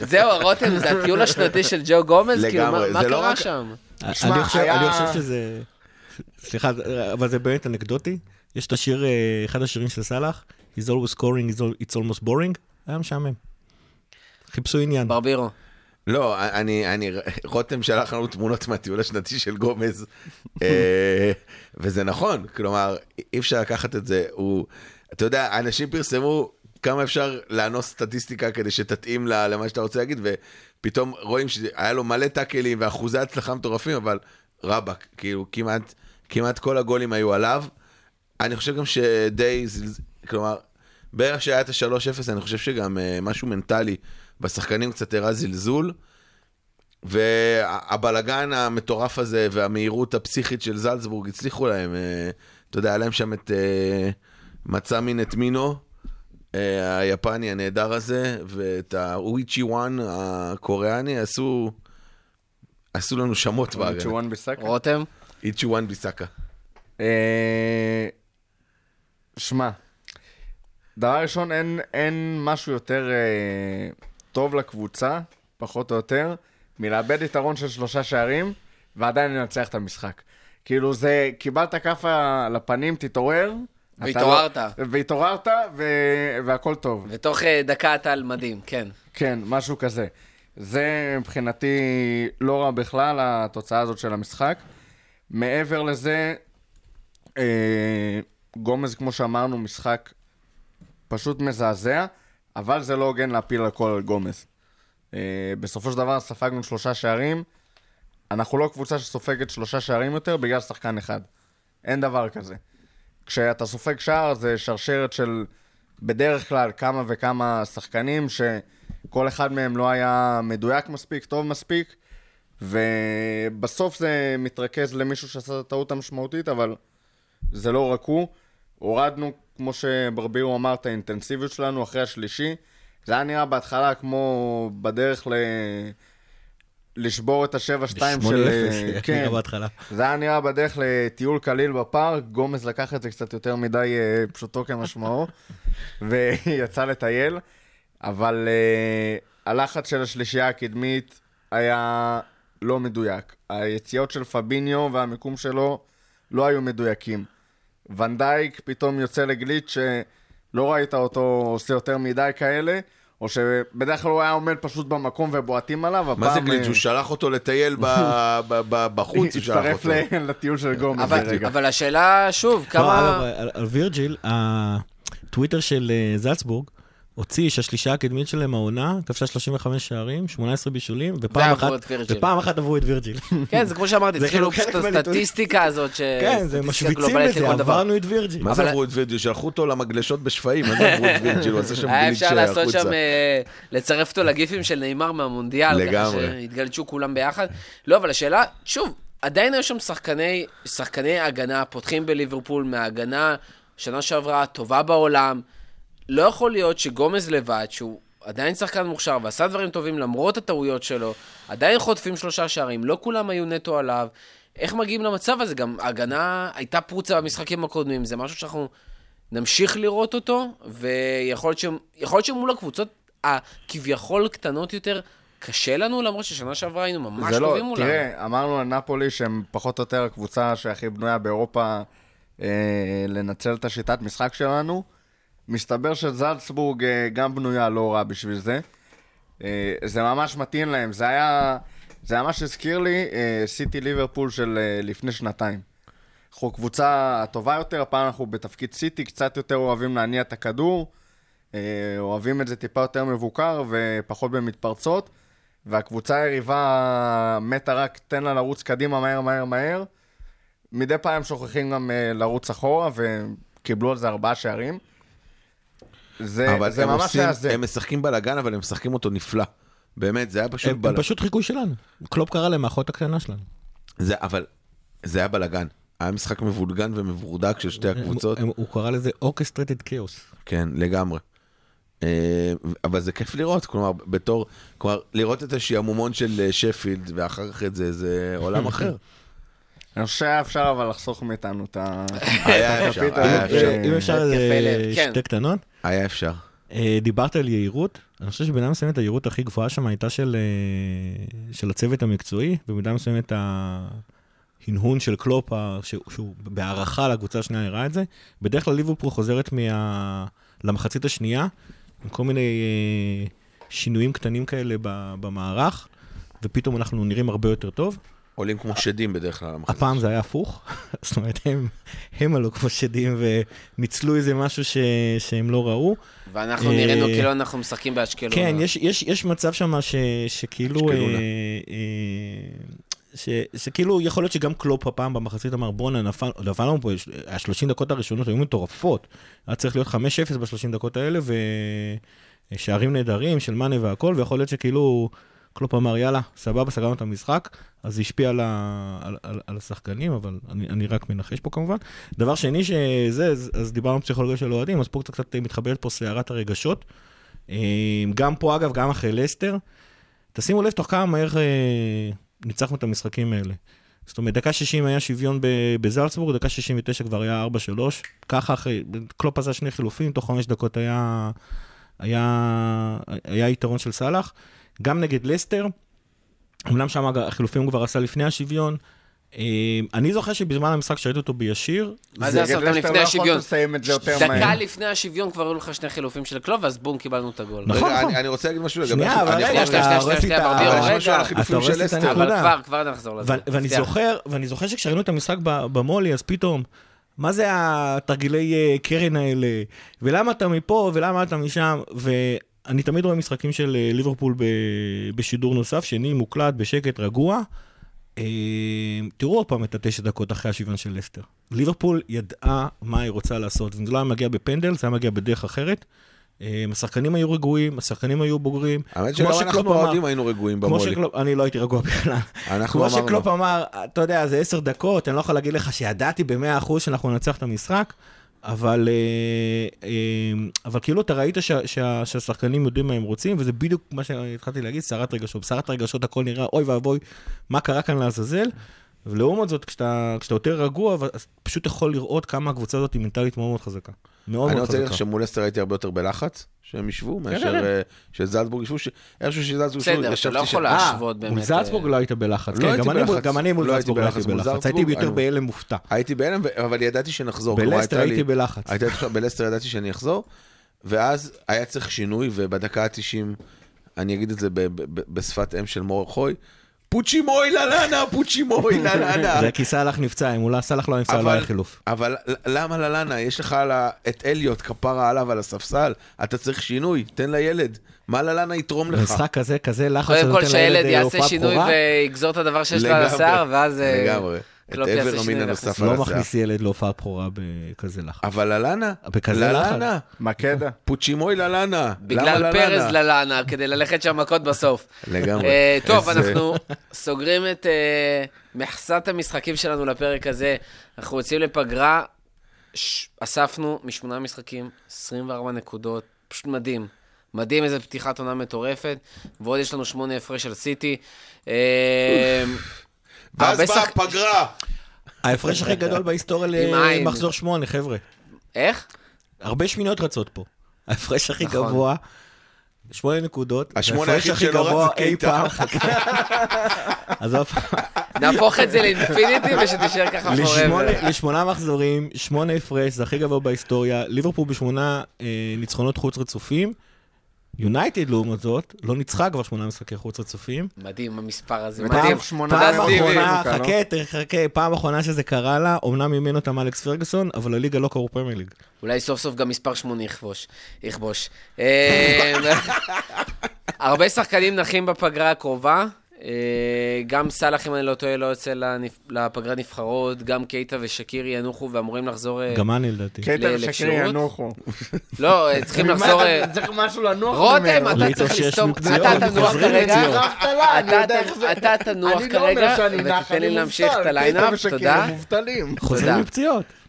זהו, רותם, זה הטיול השנתי של ג'ו גומז? כאילו, לגמרי, מה זה לא קרה רק- שם? אני חושב- היה- אני חושב שזה... סליחה, אבל זה באמת אנקדוטי. יש את השיר, אה, אחד השירים של סאלח, He's always scoring, it's almost boring, היה משעמם. חיפשו עניין. ברבירו. לא, אני, אני, רותם שלח לנו תמונות מהטיול השנתי של גומז, אה, וזה נכון, כלומר, אי אפשר לקחת את זה, הוא, אתה יודע, אנשים פרסמו כמה אפשר לאנוס סטטיסטיקה כדי שתתאים ל- למה שאתה רוצה להגיד, ופתאום רואים שהיה לו מלא טאקלים ואחוזי הצלחה מטורפים, אבל רבאק, כאילו, כמעט, כמעט כל הגולים היו עליו. אני חושב גם שדי, כלומר, בערך שהיה את ה-3-0, אני חושב שגם uh, משהו מנטלי בשחקנים קצת הראה זלזול. והבלגן המטורף הזה והמהירות הפסיכית של זלצבורג הצליחו להם, uh, אתה יודע, היה להם שם את uh, מצא מין את מינו, היפני הנהדר הזה, ואת האויצ'י וואן הקוריאני, עשו, עשו לנו שמות בהגנה. צ'ואן ביסאקה. רותם? איצ'י וואן ביסאקה. אה, שמע, דבר ראשון, אין, אין משהו יותר אה, טוב לקבוצה, פחות או יותר, מלאבד יתרון של שלושה שערים, ועדיין לנצח את המשחק. כאילו זה, קיבלת כאפה לפנים, תתעורר. והתעוררת. לא- והתעוררת, ו... והכל טוב. ותוך אה, דקה אתה על מדים, כן. כן, משהו כזה. זה מבחינתי לא רע בכלל, התוצאה הזאת של המשחק. מעבר לזה, אה, גומז, כמו שאמרנו, משחק פשוט מזעזע, אבל זה לא הוגן להפיל הכל על גומז. אה, בסופו של דבר ספגנו שלושה שערים, אנחנו לא קבוצה שסופגת שלושה שערים יותר בגלל שחקן אחד. אין דבר כזה. כשאתה סופג שער זה שרשרת של בדרך כלל כמה וכמה שחקנים שכל אחד מהם לא היה מדויק מספיק, טוב מספיק, ובסוף זה מתרכז למישהו שעשה את הטעות המשמעותית, אבל זה לא רק הוא. הורדנו, כמו שברבירו אמר, את האינטנסיביות שלנו אחרי השלישי. זה היה נראה בהתחלה כמו בדרך ל... לשבור את ה-7-2 של... ב-8-0, כן, בהתחלה. זה היה נראה בדרך לטיול קליל בפארק, גומז לקח את זה קצת יותר מדי אה, פשוטו כמשמעו, ויצא לטייל, אבל uh, הלחץ של השלישייה הקדמית היה לא מדויק. היציאות של פביניו והמיקום שלו לא היו מדויקים. ונדייק פתאום יוצא לגליץ' שלא ראית אותו עושה יותר מדי כאלה, או שבדרך כלל הוא היה עומד פשוט במקום ובועטים עליו, מה זה הפעם, גליץ'? אה, הוא שלח אותו לטייל בחוץ, הוא שלח הצטרף אותו. ל- לטיול של גומז אבל, לרגע. אבל השאלה, שוב, לא, כמה... על וירג'יל, הטוויטר של אה, זלצבורג הוציא שהשלישה הקדמית שלהם העונה כבשה 35 שערים, 18 בישולים, ופעם אחת. ופעם אחת עברו את וירג'יל. כן, זה כמו שאמרתי, זה התחילו חלק פשוט. הסטטיסטיקה הזאת, ש... כן, זה משוויצים דבר. עברנו את וירג'יל. מה זה עברו את וירג'יל? שלחו אותו למגלשות בשפיים, מה זה עברו את וירג'יל? הוא עשה שם היה גליץ' אפשר לעשות החוצה. שם, אה, לצרף אותו לגיפים של נאמר מהמונדיאל, לגמרי. שהתגלצ'ו כולם ביחד. לא, אבל השאלה, שוב, עדיין היו שם שחקני, שחקני הגנה, פותחים בליברפול מההגנה, שנה שעברה טובה בעולם. לא יכול להיות שגומז לבד, שהוא עדיין שחקן מוכשר ועשה דברים טובים למרות הטעויות שלו, עדיין חוטפים שלושה שערים, לא כולם היו נטו עליו. איך מגיעים למצב הזה? גם ההגנה הייתה פרוצה במשחקים הקודמים, זה משהו שאנחנו נמשיך לראות אותו, ויכול להיות שמול הקבוצות הכביכול קטנות יותר, קשה לנו, למרות ששנה שעברה היינו ממש לא, טובים מולם. תראה, אמרנו על נפולי שהם פחות או יותר הקבוצה שהכי בנויה באירופה אה, לנצל את השיטת משחק שלנו. מסתבר שזלצבורג אה, גם בנויה לא רע בשביל זה. אה, זה ממש מתאים להם, זה היה... זה ממש הזכיר לי אה, סיטי ליברפול של לפני שנתיים. אנחנו קבוצה טובה יותר, הפעם אנחנו בתפקיד סיטי, קצת יותר אוהבים להניע את הכדור, אוהבים את זה טיפה יותר מבוקר ופחות במתפרצות, והקבוצה היריבה מתה רק תן לה לרוץ קדימה מהר מהר מהר. מדי פעם שוכחים גם לרוץ אחורה, וקיבלו על זה ארבעה שערים. זה, אבל זה הם ממש עושים, היה זה. הם משחקים בלאגן, אבל הם משחקים אותו נפלא. באמת, זה היה פשוט הם הם בלאגן. פשוט חיקוי שלנו. קלופ קרא להם האחות הקטנה שלנו. זה, אבל זה היה בלאגן. היה משחק מבולגן ומבורדק של שתי הקבוצות. הם- הוא קרא לזה אורקסטרטד כאוס. כן, לגמרי. אה, אבל זה כיף לראות, כלומר, בתור, כלומר, לראות את השעמומון של אה, שפילד, ואחר כך את זה, זה עולם אחר. אני חושב שהיה אפשר אבל לחסוך מאיתנו את ה... היה אפשר, היה אפשר. אם אפשר אה, כן. שתי קטנות. היה אפשר. אה, דיברת על יהירות, אני חושב שבמידה מסוימת היהירות הכי גבוהה שם הייתה של, אה, של הצוות המקצועי, ובמידה מסוימת ההנהון של קלופ, שהוא, שהוא בהערכה לקבוצה השנייה הראה את זה. בדרך כלל ליברפול חוזרת מה... למחצית השנייה, עם כל מיני אה, שינויים קטנים כאלה במערך, ופתאום אנחנו נראים הרבה יותר טוב. עולים כמו שדים בדרך כלל. הפעם זה היה הפוך, זאת אומרת, הם, הם עלו כמו שדים וניצלו איזה משהו ש, שהם לא ראו. ואנחנו אה, נראינו כאילו אנחנו משחקים באשקלון. כן, יש, יש, יש מצב שם ש, שכאילו... אה, אה, ש, שכאילו יכול להיות שגם קלופ הפעם במחצית אמר בואנה נפל, נפלנו פה, ה-30 דקות הראשונות היו מטורפות. היה צריך להיות 5-0 ב-30 דקות האלה, ושערים נהדרים של מאנה והכל, ויכול להיות שכאילו קלופ אמר יאללה, סבבה, סגרנו את המשחק, אז זה השפיע על, ה, על, על, על השחקנים, אבל אני, אני רק מנחש פה כמובן. דבר שני שזה, אז, אז דיברנו על פסיכולוגיה של אוהדים, אז פה קצת, קצת מתחברת פה סערת הרגשות. אה, גם פה אגב, גם אחרי לסטר, תשימו לב תוך כמה מהר אה, ניצחנו את המשחקים האלה. זאת אומרת, דקה 60 היה שוויון בזלצבורג, דקה 69 כבר היה 4-3. ככה אחרי, קלופ עשה שני חילופים, תוך חמש דקות היה, היה, היה יתרון של סאלח. גם נגד לסטר, אמנם שם החילופים הוא כבר עשה לפני השוויון, אה, אני זוכר שבזמן המשחק שראיתי אותו בישיר, מה זה נגד לעשות גם לסטר לפני לא השוויון? דקה. לפני השוויון כבר היו לך שני חילופים של קלוב, אז בום, קיבלנו את הגול. נכון, נכון. אני- אני רוצה להגיד משהו לגבי... שנייה, אבל אני רגע, יכול- שנייה, שנייה, אתה הורס לי שנייה, את ה- ברבירו, אבל הנקודה. כבר, כבר נחזור לזה. ואני. זוכר, שכשראינו את המשחק במולי, אז פתאום, מה זה התרגילי אה, קרן האלה? ולמה אתה מפה ולמה אתה משם? ואני תמיד רואה משחקים של אה, ליברפול בשידור נוסף, שני, מוקלט, בשקט, רגוע. אה, תראו עוד פעם את התשע דקות אחרי השוויון של לסטר. ליברפול ידעה מה היא רוצה לעשות, זה לא היה מגיע בפנדל, זה היה מגיע בדרך אחרת. אה, השחקנים היו רגועים, השחקנים היו בוגרים. האמת שגם אנחנו האוהדים היינו רגועים במולי. שקלופ, אני לא הייתי רגוע בכלל. אנחנו כמו. שקלופ אמר, אתה יודע, זה עשר דקות, אני לא יכול להגיד לך שידעתי במאה אחוז שאנחנו ננצח את המשחק, אבל, אה, אה, אבל כאילו אתה ראית שה, שה, שהשחקנים יודעים מה הם רוצים, וזה בדיוק מה שהתחלתי להגיד, סערת רגשות. בסערת רגשות הכל נראה, אוי ואבוי, מה קרה כאן לעזאזל? ולעומת זאת, כשאתה, כשאתה יותר רגוע, אז פשוט יכול לראות כמה הקבוצה הזאת היא מנטלית מאוד מאוד חזקה. מאוד אני מאוד רוצה להגיד לך חזקה. שמול לסטר הייתי הרבה יותר בלחץ, שהם ישבו, מאשר כן. אה, שזלצבורג ישבו, ש- איכשהו שזלצבורג ישבו, בסדר, אתה לא יכול אה, להשוות באמת. מול זלצבורג אה, לא היית בלחץ, לא כן, גם אני מול- אני לא זלצבורג לא הייתי בלחץ הייתי יותר אני- בהלם מופתע. הייתי בהלם, אבל ידעתי שנחזור. בלסטר הייתי בלחץ. בלסטר, ידעתי שאני אחזור, ואז היה צריך שינוי, ובדקה ה-90, אני אגיד את זה ב- ב- ב- בשפת אם של מור חוי, פוצ'ימוי ללנה, פוצ'ימוי ללנה. זה כי סאלח נפצע, אם אולי סאלח לא נפצע, לא אבל- היה חילוף. אבל למה ללנה? יש לך את אליוט, כפרה עליו על הספסל, אתה צריך שינוי, תן לילד. מה ללנה יתרום לך? במשחק כזה, כזה לחץ, קודם כל שהילד אה, יעשה שינוי ויגזור את הדבר שיש לו על השיער, ואז אה, לגמרי. את עבר המין הנוסף. על לא השיער. מכניס ילד להופעה בכורה בכזה לחץ. אבל ללנה? בכזה לחץ? ללנה? מקדה. פוצ'ימוי. למה בגלל? פרז ללאנה, כדי ללכת שם מכות בסוף. לגמרי. אה, טוב, אנחנו סוגרים את אה, מכסת המשחקים שלנו לפרק הזה. אנחנו יוצאים לפגרה, אספנו משמונה משחקים, 24 נקודות, פשוט מדהים. מדהים, איזה פתיחת עונה מטורפת. ועוד יש לנו שמונה הפרש על סיטי. ואז באה הפגרה. ההפרש הכי גדול בהיסטוריה עם. למחזור שמונה, חבר'ה. איך? הרבה שמיניות רצות פה. ההפרש הכי נכון. גבוה, שמונה נקודות. השמונה היחיד הכי שלא רץ גבוה זה אי קייטה. פעם. עזוב, נהפוך את זה לאינפיניטי ושתישאר ככה פורבר. לשמונה מחזורים, שמונה הפרש, זה הכי גבוה בהיסטוריה. ליברפול בשמונה אה, ניצחונות חוץ רצופים. יונייטד, לעומת זאת, לא ניצחה כבר שמונה משחקי חוץ רצופים. מדהים המספר הזה, מדהים. שמונה פעם. אחרונה, לא? חכה, תחכה, פעם אחרונה שזה קרה לה, אמנם אימן אותם אלכס פרגוסון, אבל לליגה לא קראו פרמייר ליג. אולי סוף סוף גם מספר 8 יכבוש. יכבוש. אה, הרבה שחקנים נחים בפגרה הקרובה. אה, גם סאלח, אם אני לא טועה, לא יוצא לפגרת נבחרות, גם קייטה ושקירי ינוחו ואמורים לחזור... אה, גם אני לדעתי. ושקרי לכשירות? ינוחו. לא, אה, צריכים לחזור... צריך משהו לנוח רותם. אתה צריך לסתום, אתה תנוח חוזרים כרגע, אתה תנוח אני לא אומר כרגע, שאני נח, ותיתן לי אני להמשיך את ה lineup, תודה. חוזרים. מפציעות.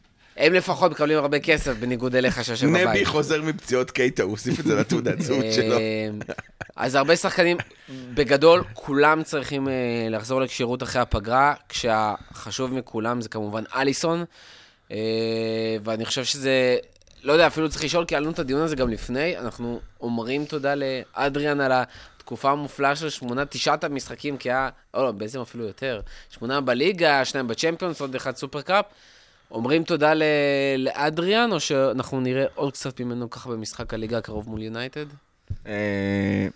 הם לפחות מקבלים הרבה כסף, בניגוד אליך שיושב בבית. נבי חוזר מפציעות קייטה, הוא הוסיף את זה לתעודת זהות שלו. אה, אז הרבה שחקנים, בגדול, כולם צריכים אה, לחזור לכשירות אחרי הפגרה, כשהחשוב מכולם זה כמובן אליסון, אה, ואני חושב שזה, לא יודע, אפילו צריך לשאול, כי היה לנו את הדיון הזה גם לפני, אנחנו אומרים תודה לאדריאן על התקופה המופלאה של שמונה, תשעת המשחקים, כי היה, או לא, בעצם אפילו יותר, שמונה בליגה, שניים בצ'מפיונס, עוד אחד סופרקאפ. אומרים תודה ל- לאדריאן, או שאנחנו נראה עוד קצת ממנו ככה במשחק הליגה הקרוב מול יונייטד? אה,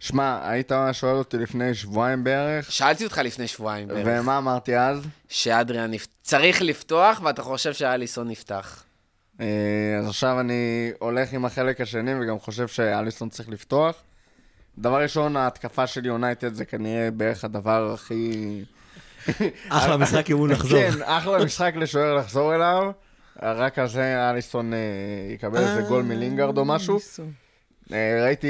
שמע, היית שואל אותי לפני שבועיים בערך, שאלתי אותך לפני שבועיים בערך, ומה אמרתי אז? שאדריאן נפ... צריך לפתוח, ואתה חושב שאליסון נפתח. אה, אז עכשיו אני הולך עם החלק השני, וגם חושב שאליסון צריך לפתוח. דבר ראשון, ההתקפה של יונייטד זה כנראה בערך הדבר הכי... אחלה משחק אם הוא נחזור. כן, אחלה משחק לשוער לחזור אליו. רק על זה אליסון אה, יקבל איזה גול מלינגארד או משהו. אה, ראיתי,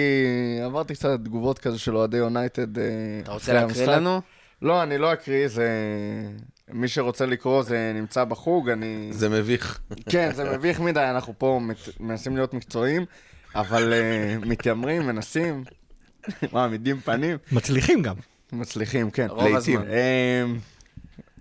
עברתי קצת תגובות כזה של אוהדי יונייטד. אה, אתה רוצה להקריא. לנו? לא, אני לא אקריא, זה... מי שרוצה לקרוא זה נמצא בחוג, אני... זה מביך. כן, זה מביך מדי, אנחנו פה מנסים להיות מקצועיים, אבל מתיימרים, מנסים. מעמידים פנים. מצליחים גם. מצליחים, כן. הזמן. אמ,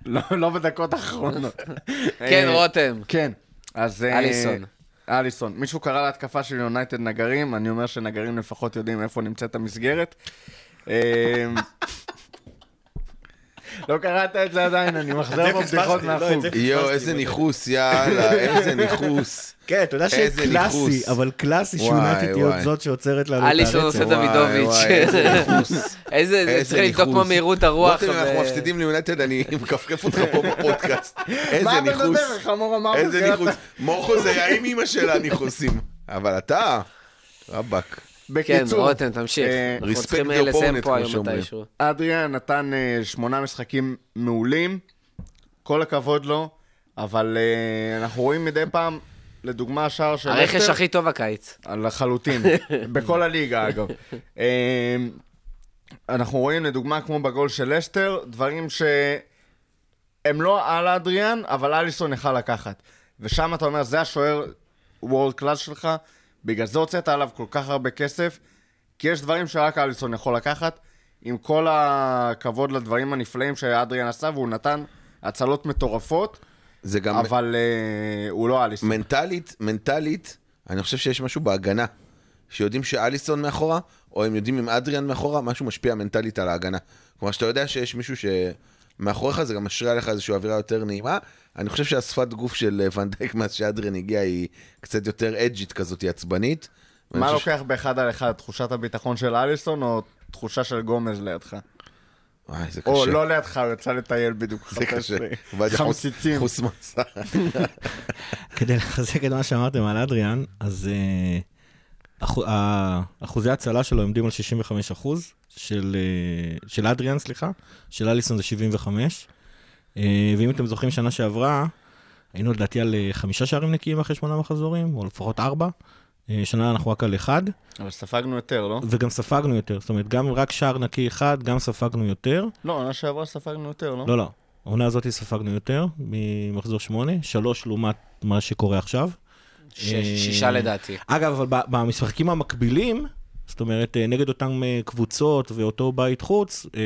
לא, לא בדקות האחרונות. כן, אה, רותם. כן, אז... אה, אליסון. אליסון. מישהו קרא להתקפה של יונייטד נגרים, אני אומר שנגרים לפחות יודעים איפה נמצאת המסגרת. לא קראת את זה עדיין, אני מחזר פה פספסתי, בדיחות לא, מהחוג. יואו, איזה ניכוס, יאללה, איזה ניכוס. כן, אתה יודע שקלאסי, ניכוס. אבל קלאסי שיונתד תהיה וואי. זאת שעוצרת לנו את אליסון הרצף. עושה דוידוביץ'. איזה צריך לבדוק. מה מהירות הרוח. אנחנו מפסידים ליונטד, אני מכפכף אותך פה בפודקאסט. איזה מה אתה ניכוס. מדבר? חמור אמר איזה ניכוס. מורכו זה היה עם אמא שלה ניכוסים. אבל אתה, רבאק. כן, בקיצור, רותם, תמשיך. אה, אנחנו respect צריכים אה, לסיים פה כמו היום. מתישהו. אדריאן נתן אה, שמונה משחקים מעולים, כל הכבוד לו, אבל אה, אנחנו רואים מדי פעם, לדוגמה, השער של הרכש הכי טוב הקיץ. לחלוטין, בכל הליגה אגב. אה, אנחנו רואים לדוגמה כמו בגול של לסטר, דברים שהם לא על אדריאן, אבל אליסון יכל לקחת. ושם אתה אומר, זה השוער וורד קלאס שלך, בגלל זה הוצאת עליו כל כך הרבה כסף, כי יש דברים שרק אליסון יכול לקחת, עם כל הכבוד לדברים הנפלאים שאדריאן עשה, והוא נתן הצלות מטורפות, זה גם אבל אה, הוא לא אליסון. מנטלית, מנטלית, אני חושב שיש משהו בהגנה. שיודעים שאליסון מאחורה, או הם יודעים אם אדריאן מאחורה, משהו משפיע מנטלית על ההגנה. כלומר, שאתה יודע שיש מישהו שמאחוריך, זה גם משרה עליך איזושהי אווירה יותר נעימה. אני חושב שהשפת גוף של אה, ואנדייק מאז שאדריאן הגיע היא קצת יותר אג'ית כזאת, היא עצבנית. מה לוקח באחד על אחד? תחושת הביטחון של אליסון או תחושה של גומז לידך? ש- וואי, זה קשה. או לא לידך, הוא יצא לטייל בדיוק. זה קשה. חמציצים. חוס מסע. כדי לחזק את מה שאמרתם על אדריאן, אז אה, אחו- ה- אחוזי ההצלה שלו עומדים על 65 אחוז, של, אה, של אדריאן, סליחה, של אליסון זה 75. אה, ואם אתם זוכרים, שנה שעברה, היינו לדעתי על אה, חמישה שערים נקיים אחרי שמונה מחזורים, או לפחות ארבע. אה, שנה אנחנו רק על אחד, אבל ספגנו יותר, לא? וגם ספגנו יותר. זאת אומרת, גם רק שער נקי אחד, גם ספגנו יותר. לא, עונה שעברה ספגנו יותר, לא? לא, לא. העונה הזאת ספגנו יותר, ממחזור שמונה, שלוש לעומת מה שקורה עכשיו. ש- שישה לדעתי. אגב, אבל במשחקים המקבילים, זאת אומרת, אה, נגד אותן אה, קבוצות ואותו בית חוץ, אה,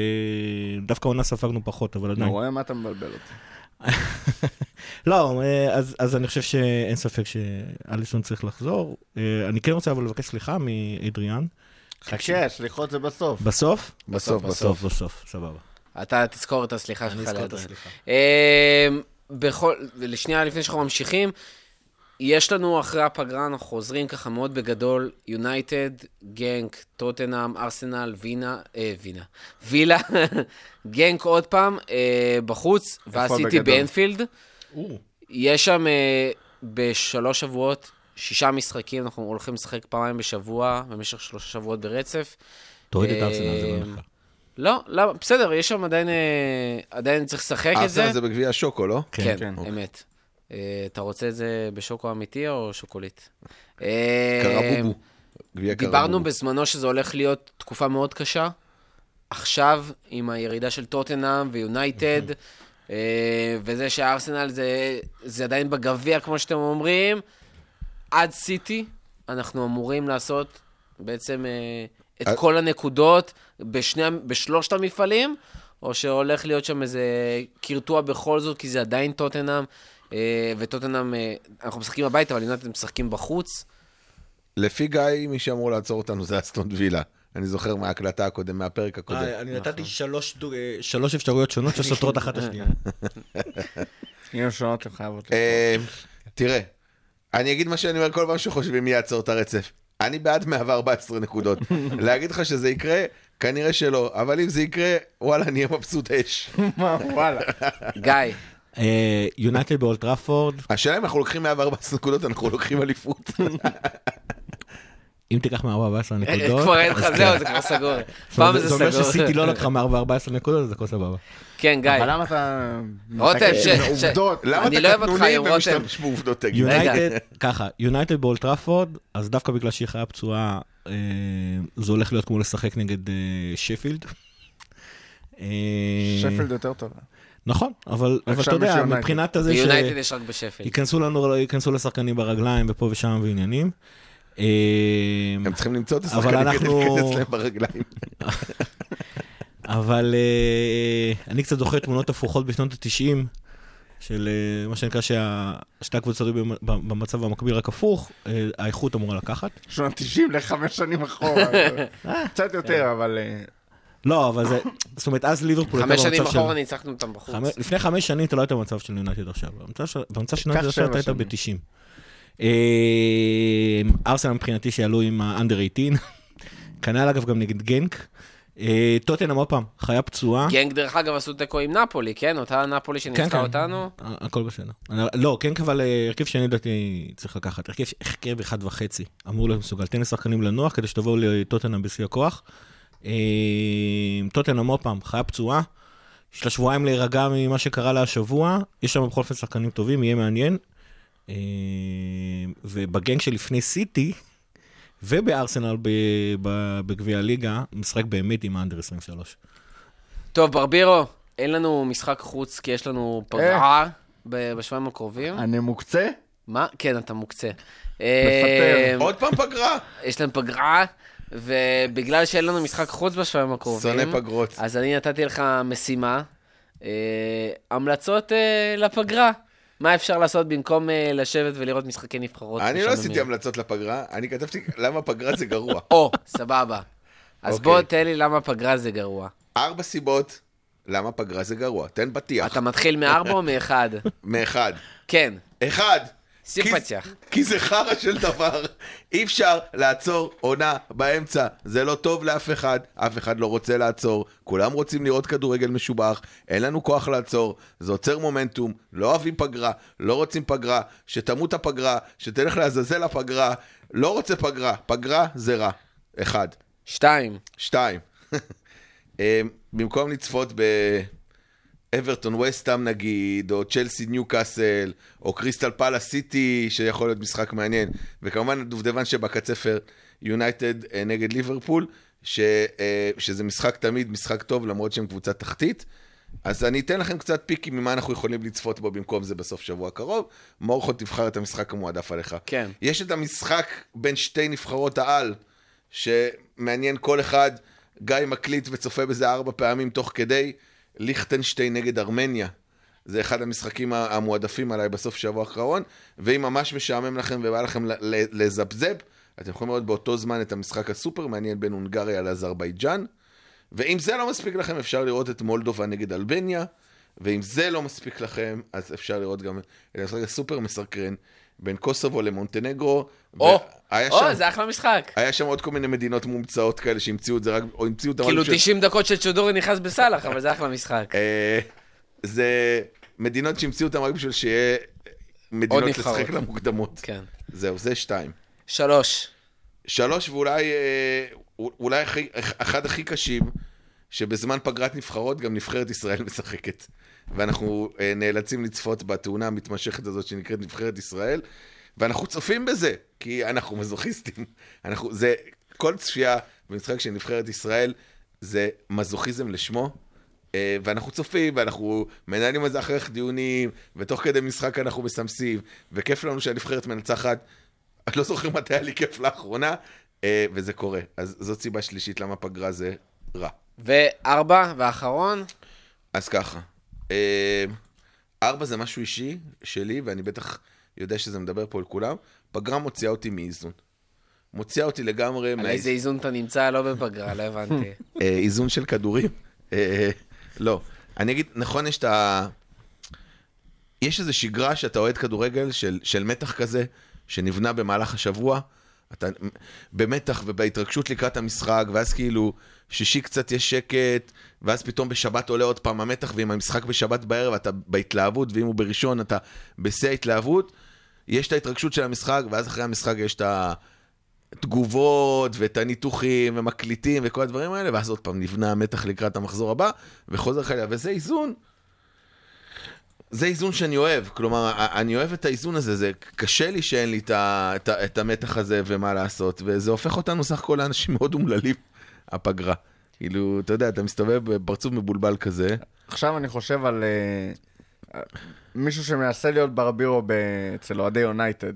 דווקא עונה ספגנו פחות, אבל עדיין. רואה מה אתה מבלבל אותי. לא, אז, אז אני חושב שאין ספק שאליסון צריך לחזור. אני כן רוצה אבל לבקש סליחה מאדריאן. חכה, סליחות זה בסוף. בסוף? בסוף, בסוף. בסוף, סבבה. אתה תזכור את הסליחה שלך אזכור את. הסליחה. בכל, לשנייה לפני שאנחנו ממשיכים, יש לנו אחרי הפגרה, אנחנו חוזרים ככה מאוד בגדול, יונייטד, גנק, טוטנאם, ארסנל, וינה, אה, וינה, וילה, גנק עוד פעם, אה, בחוץ, בגדול? באנפילד. יש שם אה, בשלוש שבועות, שישה משחקים, אנחנו הולכים לשחק פעמיים בשבוע, במשך שלושה שבועות ברצף. תוריד את אה, ארסנל, זה לא נפלא. לא, לא, בסדר, יש שם עדיין, אה, עדיין צריך לשחק את זה. ארסנל זה בגביע השוקו, לא? כן, כן. אמת. אה, אתה רוצה את זה בשוקו אמיתי או שוקולית? אה, קרבובו. דיברנו. בזמנו שזה הולך להיות תקופה מאוד קשה. עכשיו, עם הירידה של טוטנאם ויונייטד, אה, וזה שהארסנל זה, זה עדיין בגביע, כמו שאתם אומרים, עד סיטי, אנחנו אמורים לעשות בעצם את כל הנקודות בשני, בשלושת המפעלים, או שהולך להיות שם איזה קרטוע בכל זאת, כי זה עדיין טוטנאם, וטוטנאם, אה, אנחנו משחקים בבית, אבל יונייטד משחקים בחוץ. לפי גיא, מי שאמור לעצור אותנו זה אסטון וילה. אני זוכר מההקלטה הקודם, מהפרק הקודם. אה, אני נתתי שלוש אה, שלוש אפשרויות שונות שסותרות אחת השנייה. אם הן שונות, הן חייבות. אה, תראה, אני אגיד מה שאני אומר כל פעם שחושבים מי יעצור את הרצף. אני בעד 114 נקודות. להגיד לך שזה יקרה? כנראה שלא. אבל אם זה יקרה, וואלה, נהיה מבסוט אש. מה, וואלה. גיא, אה, יונייטד באולטראפורד, השאלה אם אנחנו לוקחים 114 נקודות, אנחנו לוקחים אליפות. אם תיקח מ-14 נקודות, כבר אין לך, אז זהו, כן. זה כבר סגור. פעם זה זה אומר סגור. שסיטי לא לקחה מ-14 נקודות, אז הכל סבבה. כן, גיא. אבל למה אתה... רותם, ש- עובדות? למה אני אתה לא אוהב אותך קטנוני. ומשתמש בעובדות תגיד? יונייטד, ככה, יונייטד באולד טראפורד, אז דווקא בגלל שהיא חיה פצועה, אה, זה הולך להיות כמו לשחק נגד אה, שפילד. אה, שפילד יותר טובה. נכון, אבל אבל אתה יודע. מבחינת הזה ביונייטד יש רק בשפל. שייכנסו לנו, ייכנסו לשחקנים ברגליים ופה ושם ועניינים. אה, הם צריכים למצוא את אבל השחקנים כדי אנחנו- להיכנס להם ברגליים. אבל אה, אני קצת זוכר תמונות הפוכות בשנות ה-90, של אה, מה שנקרא ששתי הקבוצות היו במ- במצב המקביל רק הפוך, האיכות אמורה לקחת. שנות 90 לחמש שנים אחורה. קצת יותר, אבל... לא, אבל זה... זאת אומרת, אז ליברפול חמש שנים. אחורה ניצחנו אותם בחוץ. לפני חמש שנים אתה לא היית במצב של יונייטד עכשיו. במצב של- יונייטד עכשיו אתה היית שנים. ב-90. ארסנל מבחינתי שיעלו עם ה-under 18. כנ"ל אגב גם נגד גנק. אה, טוטנאם עוד פעם, חיה פצועה. גנג, דרך אגב, עשו תיקו עם נפולי, כן? אותה נפולי כן, שניצחה כן. אותנו. הכל בסדר. לא, כן, אבל אה, הרכב שאני לדעתי צריך לקחת. הרכב אחד וחצי. אמור להיות מסוגל. תן לשחקנים לנוח כדי שתבואו לטוטנאם בשיא הכוח. אה, טוטנאם עוד פעם, חיה פצועה. יש לה שבועיים להירגע ממה שקרה לה השבוע. יש שם בכל אופן שחקנים טובים, יהיה מעניין. אה, ובגנג שלפני סיטי, ובארסנל בגביע הליגה, משחק באמת עם האנדר 23. טוב, ברבירו, אין לנו משחק חוץ כי יש לנו פגרה ב- בשבועיים הקרובים. אני מוקצה? מה? כן, אתה מוקצה. מפטר. אה, עוד פעם פגרה? יש להם פגרה, ובגלל שאין לנו משחק חוץ בשבועיים הקרובים, שונא פגרות. אז אני נתתי לך משימה, אה, המלצות אה, לפגרה. מה אפשר לעשות במקום אה, לשבת ולראות משחקי נבחרות? אני לא? עשיתי המלצות לפגרה, אני כתבתי למה פגרה זה גרוע. או, סבבה. אז אוקיי. בוא תן לי למה פגרה זה גרוע. ארבע סיבות למה פגרה זה גרוע. תן פתיח. אתה מתחיל מארבע או מאחד? מאחד. כן, אחד. שים כי- זה חרא של דבר. אי אפשר לעצור עונה באמצע. זה לא טוב לאף אחד, אף אחד לא רוצה לעצור. כולם רוצים לראות כדורגל משובח, אין לנו כוח לעצור. זה עוצר מומנטום, לא אוהבים פגרה, לא רוצים פגרה, שתמות הפגרה, שתלך לעזאזל הפגרה. לא רוצה פגרה, פגרה זה רע. אחד. שתיים. שתיים. אה, במקום לצפות באברטון וסטאם נגיד, או צ'לסי ניוקאסל, או קריסטל פאלה סיטי, שיכול להיות משחק מעניין, וכמובן הדובדבן שבקצפר, יונייטד אה, נגד ליברפול, ש, אה, שזה משחק תמיד משחק טוב, למרות שהם קבוצת תחתית. אז אני אתן לכם קצת פיקים ממה אנחנו יכולים לצפות בו במקום זה בסוף שבוע הקרוב. מורכו תבחר את המשחק המועדף עליך. כן. יש את המשחק בין שתי נבחרות העל, שמעניין כל אחד, גיא מקליט וצופה בזה ארבע פעמים תוך כדי, ליכטנשטיין נגד ארמניה. זה אחד המשחקים המועדפים עליי בסוף שבוע האחרון, ואם ממש משעמם לכם ובא לכם לזפזפ, אתם יכולים לראות באותו זמן את המשחק הסופר מעניין בין הונגריה לאזרבייג'אן. ואם זה לא מספיק לכם, אפשר לראות את מולדובה נגד אלבניה, ואם זה לא מספיק לכם, אז אפשר לראות גם את המשחק הסופר מסקרן בין קוסובו למונטנגרו. או, או, שם- זה אחלה משחק. היה שם עוד כל מיני מדינות מומצאות כאלה שהמציאו את זה רק, או המציאו אותם... כאילו רק בשביל- 90 דקות של צ'ודורי נכנס בסאלח, אבל זה אחלה משחק. אה, זה מדינות שהמציאו אותם רק בשביל שיהיה מדינות. לשחק למוקדמות. כן. זהו, זה שתיים. שלוש. שלוש, ואולי אה, אולי הכי, אחד הכי קשים, שבזמן פגרת נבחרות גם נבחרת ישראל משחקת. ואנחנו אה, נאלצים לצפות בתאונה המתמשכת הזאת שנקראת נבחרת ישראל, ואנחנו צופים בזה, כי אנחנו מזוכיסטים. אנחנו, זה, כל צפייה במשחק של נבחרת ישראל זה מזוכיזם לשמו. אה, ואנחנו צופים, ואנחנו מנהלים על זה אחרי דיונים, ותוך כדי משחק אנחנו מסמסים, וכיף לנו שהנבחרת מנצחת. אני לא זוכר מתי היה לי כיף לאחרונה, אה, וזה קורה. אז זאת סיבה שלישית למה פגרה זה רע. וארבע, ואחרון, אז ככה, אה, ארבע זה משהו אישי שלי, ואני בטח יודע שזה מדבר פה על כולם. פגרה מוציאה אותי מאיזון. מוציאה אותי לגמרי על איזה איזון אתה נמצא, לא בפגרה, לא הבנתי. אה, איזון של כדורים. אה, לא. אני אגיד, נכון, יש את ה... יש איזו שגרה שאתה אוהד כדורגל של, של מתח כזה, שנבנה במהלך השבוע. אתה במתח ובהתרגשות לקראת המשחק, ואז כאילו שישי קצת יש שקט, ואז פתאום בשבת עולה עוד פעם המתח, ואם המשחק בשבת בערב אתה בהתלהבות, ואם הוא בראשון אתה בשיא ההתלהבות. יש את ההתרגשות של המשחק, ואז אחרי המשחק יש את ה... תגובות ואת הניתוחים ומקליטים וכל הדברים האלה, ואז עוד פעם נבנה המתח לקראת המחזור הבא, וחוזר חלילה, וזה איזון. זה איזון שאני אוהב, כלומר, אני אוהב את האיזון הזה, זה קשה לי שאין לי את, ה, את, את המתח הזה ומה לעשות, וזה הופך אותנו סך הכל לאנשים מאוד אומללים, הפגרה. כאילו, אתה יודע, אתה מסתובב בפרצוף מבולבל כזה, עכשיו אני חושב על אה, מישהו שמנסה להיות ברבירו אצל אוהדי יונייטד.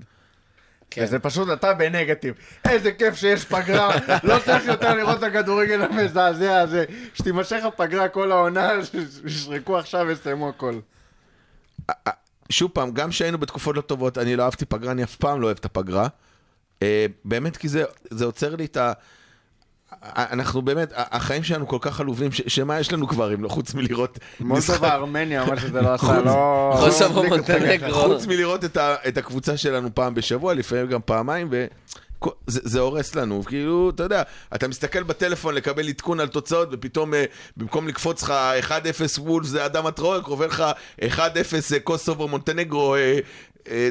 כן. וזה פשוט אתה בנגטיב. איזה כיף שיש פגרה, לא צריך יותר לראות את הכדורגל המזעזע הזה. שתימשך הפגרה כל העונה, שישרקו עכשיו ויסיימו הכל. שוב פעם, גם כשהיינו בתקופות לא טובות, אני לא אהבתי פגרה, אני אף פעם לא אוהב את הפגרה. אה, באמת כי זה, זה עוצר לי את ה... אנחנו באמת, החיים שלנו כל כך עלובים, ש- שמה יש לנו כבר אם לא חוץ מלראות מולדובה ארמניה, מה שזה לא עשה, לא... חוץ מלראות את, ה, את הקבוצה שלנו פעם בשבוע, לפעמים גם פעמיים, וזה זה הורס לנו. כאילו, אתה יודע, אתה מסתכל בטלפון לקבל עדכון על תוצאות, ופתאום אה, במקום לקפוץ לך 1-0 וולף זה אדם הטרואר, קרובה לך 1-0 אה, קוסובו מונטנגרו, אה,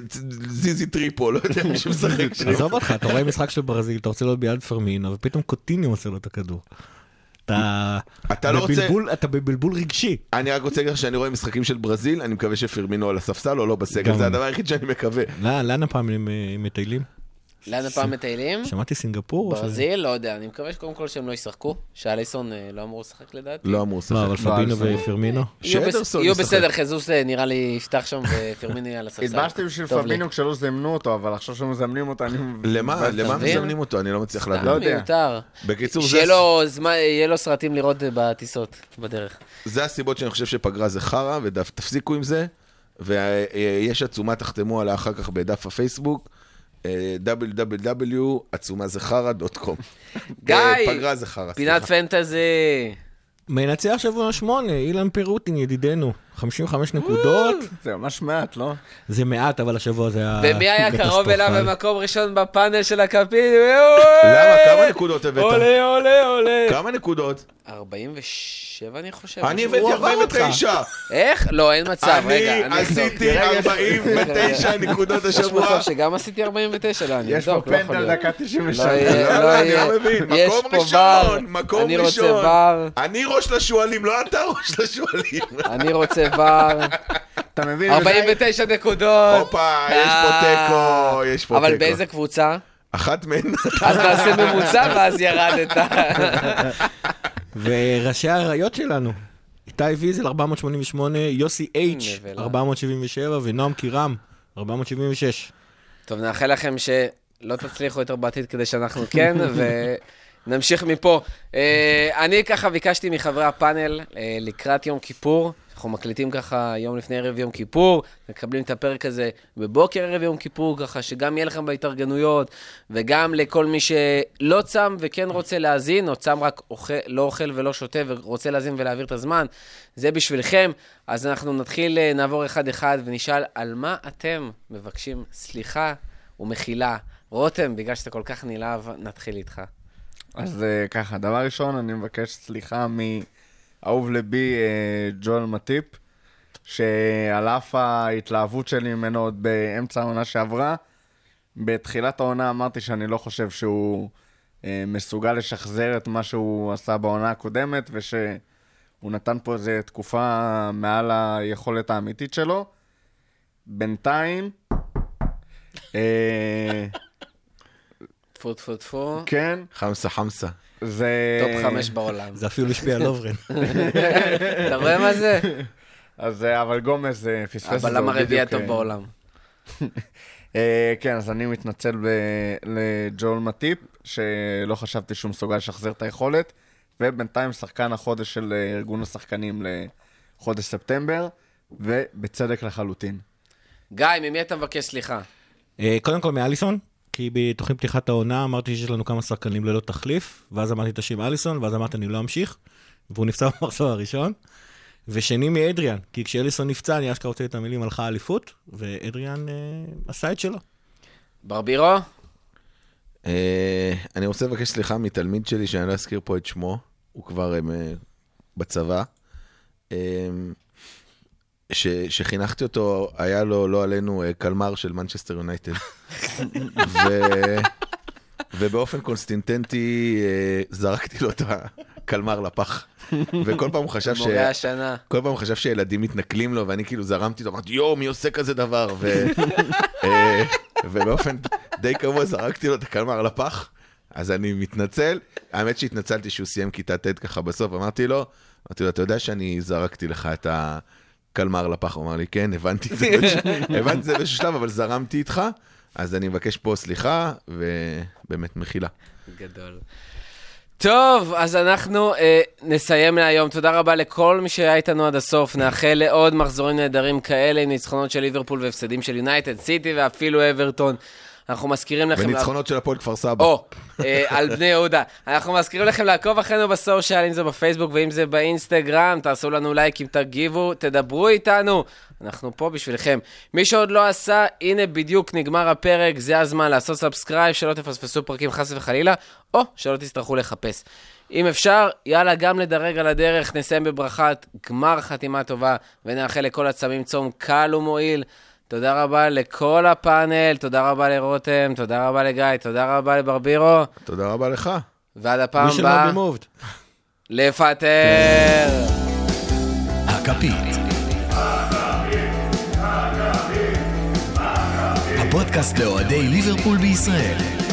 זיזי טריפו, לא יודע מי שמשחק שם. עזוב אותך, אתה רואה משחק של ברזיל, אתה רוצה להיות ביד פרמינו, ופתאום קוטיניו עושה לו את הכדור. אתה... אתה לא רוצה- אתה בבלבול רגשי. אני רק רוצה להגיד לך שאני רואה משחקים של ברזיל, אני מקווה שפרמינו על הספסל או לא בסגל, זה הדבר היחיד שאני מקווה. לאן לאן הפעם הם מטיילים? לאן הפעם מטיילים? שמעתי סינגפור? ברזיל? לא יודע. אני מקווה שקודם כל שהם לא ישחקו. שאליסון אה, לא אמור לשחק לדעתי. לא אמור לשחק. לא, אבל פבינו ופרמינו. יהיו. בסדר, חזוס אה, נראה לי יפתח שם ופרמינו יהיה על הספסל. התבאסתי בשביל. פבינו כשלא זימנו אותו, אבל עכשיו שמזמנים אותו, אני... למה? למה? מזמנים אותו? אני לא מצליח להבין. לא יודע. מיותר. בקיצור, זה שיהיה לו סרטים לראות אה, בטיסות בדרך. זה הסיבות שאני חושב שפגרה זה חרא, ותפסיקו עם זה. ויש עצומה, תחתמו עליה אחר כך בדף הפייסבוק, www, עצומה זה חרא דוט קום. גיא, פגרה זה חרא, פינת סליחה. פנטזי. מנצח שבוע שמונה, אילן פירוטין ידידנו, 55 נקודות, זה ממש מעט, לא? זה מעט, אבל השבוע זה היה ומי היה קרוב אליו. במקום ראשון בפאנל של הכפית? למה? כמה נקודות הבאת? עולה, עולה, עולה. כמה נקודות? 47 אני חושב. אני. הבאתי הוא עבר אותך. 49. איך? לא, אין מצב, רגע. אני. עשיתי 49 נקודות יש השבוע. מצב שגם עשיתי 49, לא, אני יש פה אבדוק, לא יכול פנדל להיות. דקה 93. לא לא, לא לא, אני. לא מבין. יש מקום פה ראשון. מקום אני רוצה ראשון. בר, אני ראש לשועלים, לא אתה ראש לשועלים. אני רוצה בר. אתה מבין? 49 נקודות. הופה, יש פה אה. תיקו, יש פה תיקו. אבל באיזה קבוצה? אחת מהן. אז נעשה ממוצע ואז ירדת. וראשי האריות שלנו, איתי ויזל 488, יוסי אייץ' נבלה. 477 ונועם קירם 476. טוב, נאחל לכם שלא תצליחו יותר בעתיד כדי שאנחנו כן, ונמשיך מפה. אה, אני ככה ביקשתי מחברי הפאנל אה, לקראת יום כיפור, אנחנו מקליטים ככה יום לפני ערב יום כיפור, מקבלים את הפרק הזה בבוקר ערב יום כיפור, ככה שגם יהיה לכם בהתארגנויות, וגם לכל מי שלא צם וכן רוצה להאזין, או צם רק אוכל, לא אוכל ולא שותה ורוצה להאזין ולהעביר את הזמן, זה בשבילכם. אז אנחנו נתחיל, אה, נעבור אחד-אחד ונשאל על מה אתם מבקשים סליחה ומחילה. רותם, בגלל שאתה כל כך נלהב, נתחיל איתך. אז אה, ככה, דבר ראשון, אני מבקש סליחה מאהוב לבי אה, ג'ואל מטיפ, שעל אף ההתלהבות שלי ממנו עוד באמצע העונה שעברה, בתחילת העונה אמרתי שאני לא חושב שהוא אה, מסוגל לשחזר את מה שהוא עשה בעונה הקודמת, ושהוא נתן פה איזו תקופה מעל היכולת האמיתית שלו. בינתיים, אה, טפו טפו טפו. כן, חמסה חמסה. זה... top חמש בעולם. זה אפילו השפיע על לוברן. אתה רואה מה זה? אז אה, אבל גומז אה, פספס את זה. הבלם הרביעי הטוב אה, בעולם. כן, אז אני מתנצל ב- לג'ואל מאטיפ, שלא חשבתי שהוא מסוגל לשחזר את היכולת, ובינתיים שחקן החודש של ארגון השחקנים לחודש ספטמבר, ובצדק לחלוטין. גיא, ממי אתה מבקש סליחה? קודם כל מאליסון, כי בתוכנית פתיחת העונה אמרתי שיש לנו כמה שחקנים ללא תחליף, ואז אמרתי את השם אליסון, ואז אמרתי אני לא אמשיך, והוא נפצע במחזור הראשון. ושני מאדריאן, כי כשאליסון נפצע אני אשכרה רוצה את המילים הלכה אליפות, ואדריאן אה, עשה את שלו. ברבירו? אה, אני רוצה לבקש סליחה מתלמיד שלי, שאני לא אזכיר פה את שמו, הוא כבר אה, בצבא. אה, ש, שחינכתי אותו, היה לו, לא עלינו, אה, קלמר של מנצ'סטר יונייטד. ו, ובאופן קונסיסטנטי אה, זרקתי לו את הקלמר לפח. וכל פעם הוא חשב ש... מורה השנה. כל פעם הוא חשב שילדים מתנכלים לו, ואני כאילו זרמתי איתו, אמרתי, יואו, מי עושה כזה דבר? ו... אה, ובאופן די קבוע זרקתי לו את הקלמר לפח, אז אני מתנצל. האמת שהתנצלתי שהוא סיים כיתה ט' ככה בסוף, אמרתי לו, אמרתי לו, אתה יודע שאני זרקתי לך את הקלמר לפח? הוא אמר לי, כן, הבנתי את זה, הבנתי את זה באיזשהו שלב, אבל זרמתי איתך, אז אני מבקש פה סליחה, ובאמת מחילה. גדול. טוב, אז אנחנו אה, נסיים להיום. תודה רבה לכל מי שהיה איתנו עד הסוף. נאחל לעוד מחזורים נהדרים כאלה עם ניצחונות של ליברפול והפסדים של יונייטד סיטי ואפילו אברטון. אנחנו מזכירים לכם... וניצחונות של הפועל כפר סבא. או, אה, על בני יהודה. אנחנו מזכירים לכם לעקוב אחרינו ב social, אם זה בפייסבוק ואם זה באינסטגרם, תעשו לנו לייקים, תגיבו, תדברו איתנו. אנחנו פה בשבילכם. מי שעוד לא עשה, הנה בדיוק נגמר הפרק, זה הזמן לעשות subscribe, שלא תפספסו פרקים חס וחלילה, או שלא תצטרכו לחפש. אם אפשר, יאללה, גם לדרג על הדרך, נסיים בברכת גמר חתימה טובה, ונאחל לכל הצמים צום קל ומועיל. תודה רבה לכל הפאנל, תודה רבה לרותם, תודה רבה לגיא, תודה רבה לברבירו, תודה רבה לך. ועד הפעם הבאה, moved. לפטר. הכפית. הפודקאסט לאוהדי ליברפול בישראל.